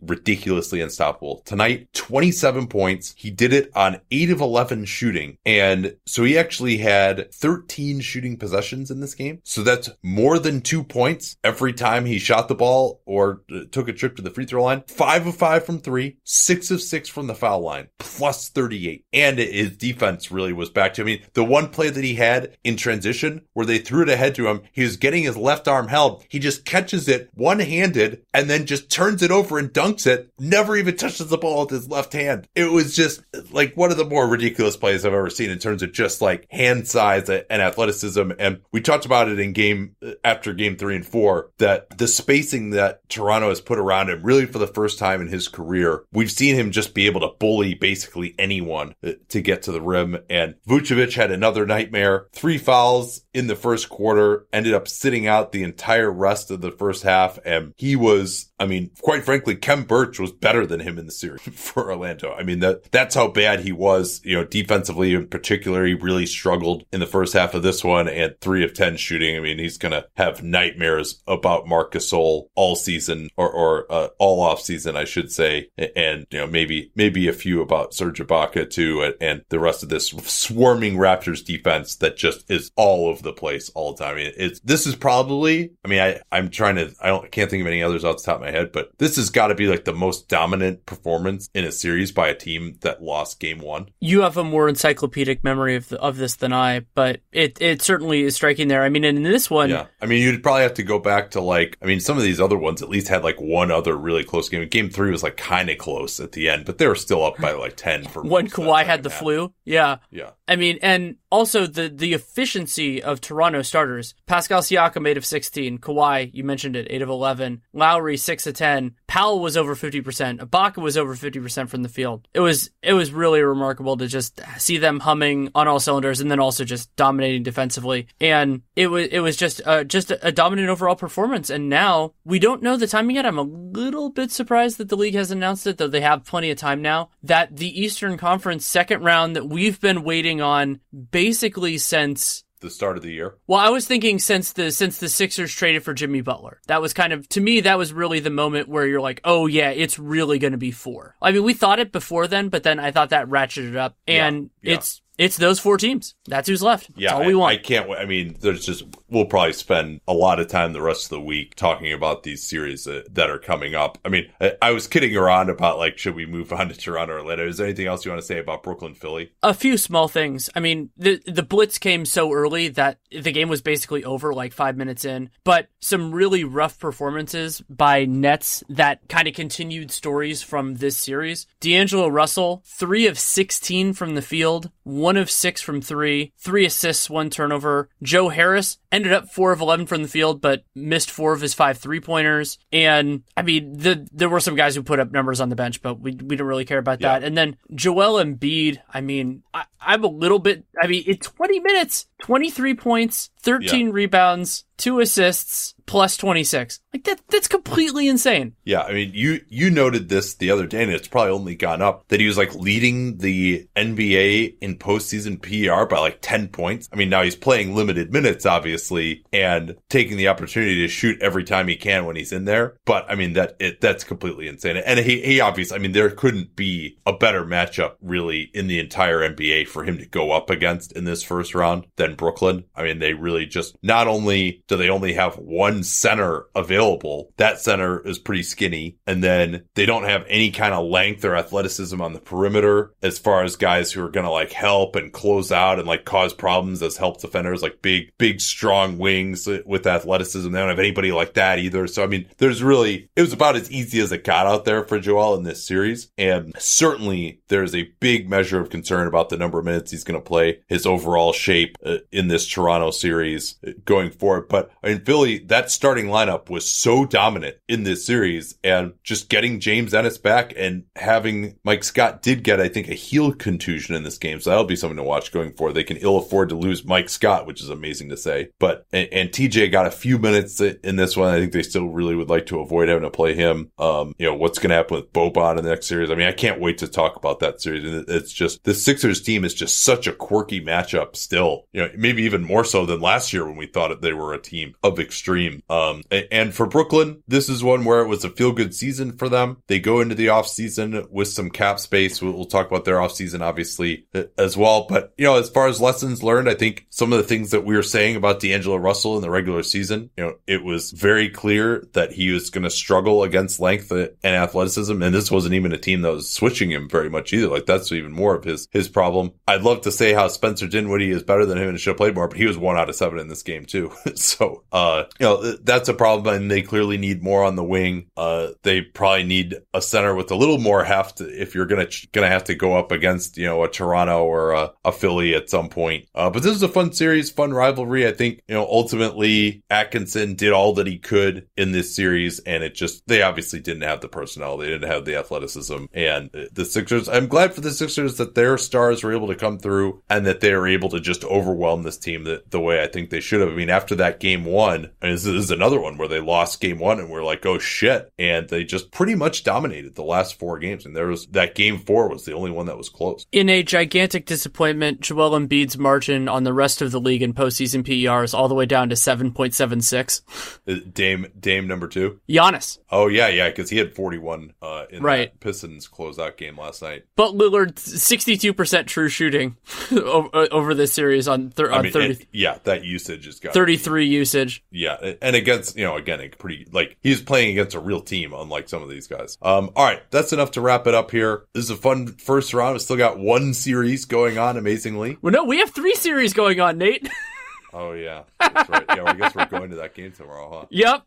ridiculously unstoppable. Tonight, 27 points. He did it on 8 of 11 shooting. And so he actually had 13 shooting possessions in this game. So that's more than two points every time he shot the ball or uh, took a trip to the free throw line. 5 of 5 from 3, 6 of 6 from the foul line, plus 38. And his defense really was back to, I mean, the one play that he had in transition where they threw it ahead to him, he was getting his left arm held. He just catches it one handed and then just turns it over and dunks it never even touches the ball with his left hand. It was just like one of the more ridiculous plays I've ever seen in terms of just like hand size and athleticism. And we talked about it in game after game three and four that the spacing that Toronto has put around him really for the first time in his career, we've seen him just be able to bully basically anyone uh, to get to the rim. And Vucevic had another nightmare, three fouls in the first quarter, ended up sitting out the entire rest of the first half. And he was, I mean, quite frankly, Khem Birch was better than him in the series for Orlando. I mean, that that's how bad he was, you know, defensively in particular. He really struggled in the first half of this one and three of 10 shooting. I mean, he's going to have nightmares about Marc Gasol all season or, or uh, all off season, I should say. And, you know, maybe, maybe a few about Serge Ibaka too. And, and the rest of this swarming Raptors defense that just is all over the place all the time. I mean, it's, this is probably, I mean, I, I'm trying to, I don't, I can't think of any others off the top of my head, but this has got to be like the most dominant performance in a series by a team that lost game one. You have a more encyclopedic memory of the, of this than I, but it it certainly is striking there. I mean, in this one, Yeah. I mean, you'd probably have to go back to like, I mean, some of these other ones at least had like one other really close game. Game three was like kind of close at the end, but they were still up by like 10 for when most Kawhi had the flu, yeah. Yeah. I mean, and also the the efficiency of Toronto starters. Pascal Siakam, 8 of 16. Kawhi, you mentioned it, 8 of 11. Lowry, 6 of 10. Powell was over 50%. Ibaka was over 50% from the field. It was it was really remarkable to just see them humming on all cylinders and then also just dominating defensively. And it was it was just uh, just a dominant overall performance. And now we don't know the timing yet. I'm a little bit surprised that the league has announced it, though they have plenty of time now. That the Eastern Conference second round that we've been waiting on basically since The start of the year. well, I was thinking since the since the Sixers traded for Jimmy Butler. That was kind of to me that was really the moment where you're like, "Oh yeah, it's really going to be four. I mean, we thought it before then, but then I thought that ratcheted up and Yeah, yeah. it's it's those four teams. That's who's left. Yeah, That's all we want. I can't. wait. I mean, there's just we'll probably spend a lot of time the rest of the week talking about these series that, that are coming up. I mean, I, I was kidding around about like, should we move on to Toronto or Atlanta? Is there anything else you want to say about Brooklyn, Philly? a few small things. I mean, the the blitz came so early that the game was basically over like five minutes in. But some really rough performances by Nets that kind of continued stories from this series. D'Angelo Russell, three of sixteen from the field, one of six from three, three assists, one turnover. Joe Harris ended up four of eleven from the field, but missed four of his five three pointers. And I mean, the there were some guys who put up numbers on the bench, but we we don't really care about Yeah. that. And then Joel Embiid, I mean, I, I'm a little bit, I mean, in 20 minutes, 23 points, 13 rebounds, two assists, plus 26. Like that, that's completely insane. Yeah, I mean, you you noted this the other day, and it's probably only gone up that he was like leading the NBA in postseason PER by like ten points. I mean, now he's playing limited minutes, obviously, and taking the opportunity to shoot every time he can when he's in there. But I mean, that it that's completely insane. And he he obviously, I mean, there couldn't be a better matchup really in the entire NBA for him to go up against in this first round than Brooklyn. I mean, they really just not only do they only have one center available, that center is pretty skinny. And then they don't have any kind of length or athleticism on the perimeter as far as guys who are going to like help and close out and like cause problems as help defenders, like big, big, strong wings with athleticism. They don't have anybody like that either. So, I mean, there's really, it was about as easy as it got out there for Joel in this series. And certainly there's a big measure of concern about the number of minutes he's going to play, his overall shape uh, in this Toronto series uh, going forward. But in Philly, that starting lineup was so dominant in this series and just getting James Ennis back and having Mike Scott did get, I think, a heel contusion in this game. So that'll be something to watch going forward. They can ill afford to lose Mike Scott, which is amazing to say. But, and, and TJ got a few minutes in this one. I think they still really would like to avoid having to play him. Um, you know, what's going to happen with Boban in the next series? I mean, I can't wait to talk about that series. It's just, the Sixers team is just such a quirky matchup still. You know, maybe even more so than last year when we thought they were a team of extreme. Um, and for Brooklyn, this is one where it was a feel good season for them. They go into the offseason with some cap space. We'll, we'll talk about their offseason obviously as well. But, you know, as far as lessons learned, I think some of the things that we were saying about D'Angelo Russell in the regular season, you know, it was very clear that he was going to struggle against length and athleticism. And this wasn't even a team that was switching him very much either. Like that's even more of his, his problem. I'd love to say how Spencer Dinwiddie is better than him and should have played more, but he was one out of seven in this game too. so, uh, you know, that's a problem and they clearly need more on the wing. Uh, they probably need a center with a little more heft if you're gonna gonna have to go up against you know a Toronto or a, a Philly at some point. Uh, but this is a fun series, fun rivalry. I think you know ultimately Atkinson did all that he could in this series, and it just they obviously didn't have the personnel, they didn't have the athleticism, and the Sixers. I'm glad for the Sixers that their stars were able to come through and that they were able to just overwhelm this team the, the way I think they should have. I mean, after that game one, and this is another one where they lost game one and we're like, oh shit. And they just pretty much dominated the last four games. And there was that game four was the only one that was close. In a gigantic disappointment, Joel Embiid's margin on the rest of the league in postseason PER is all the way down to 7.76. Uh, Dame, Dame number two? Giannis. Oh, yeah, yeah, because he had 41 uh, in right. that Pistons closeout game last night. But Lillard, 62% true shooting over this series on, thir- I mean, 30. yeah, that usage is got 33 usage. Yeah, and against, you know, again, a pretty, like, he's playing against a real team, unlike some of these guys. Um, all right, that's enough to wrap it up here. This is a fun first round. We've still got one series going on, amazingly. Well, no, we have three series going on, Nate. oh, yeah. That's right. Yeah, well, I guess we're going to that game tomorrow, huh? Yep.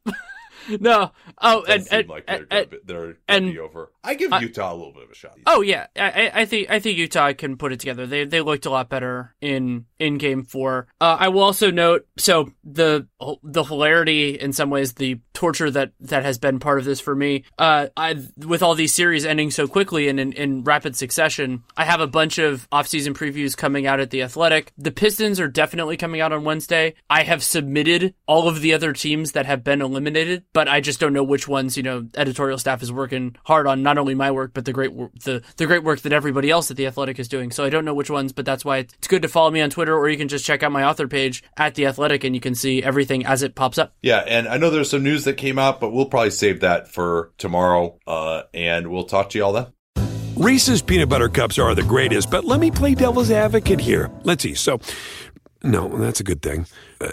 no. Oh, and, and, like they're, and, gonna, they're and, be over. I give Utah a little bit of a shot. Oh yeah, I, I, think I think Utah can put it together. They they looked a lot better in in Game Four. Uh, I will also note so the the hilarity in some ways, the torture that that has been part of this for me. Uh, I with all these series ending so quickly and in, in rapid succession, I have a bunch of offseason previews coming out at the Athletic. The Pistons are definitely coming out on Wednesday. I have submitted all of the other teams that have been eliminated but I just don't know which ones. You know, editorial staff is working hard on not only my work but the great the the great work that everybody else at the Athletic is doing. So I don't know which ones, but that's why it's good to follow me on Twitter, or you can just check out my author page at the Athletic, and you can see everything as it pops up. Yeah, and I know there's some news that came out, but we'll probably save that for tomorrow, uh, and we'll talk to you all then. Reese's peanut butter cups are the greatest, but let me play devil's advocate here. Let's see. So, no, that's a good thing. Uh,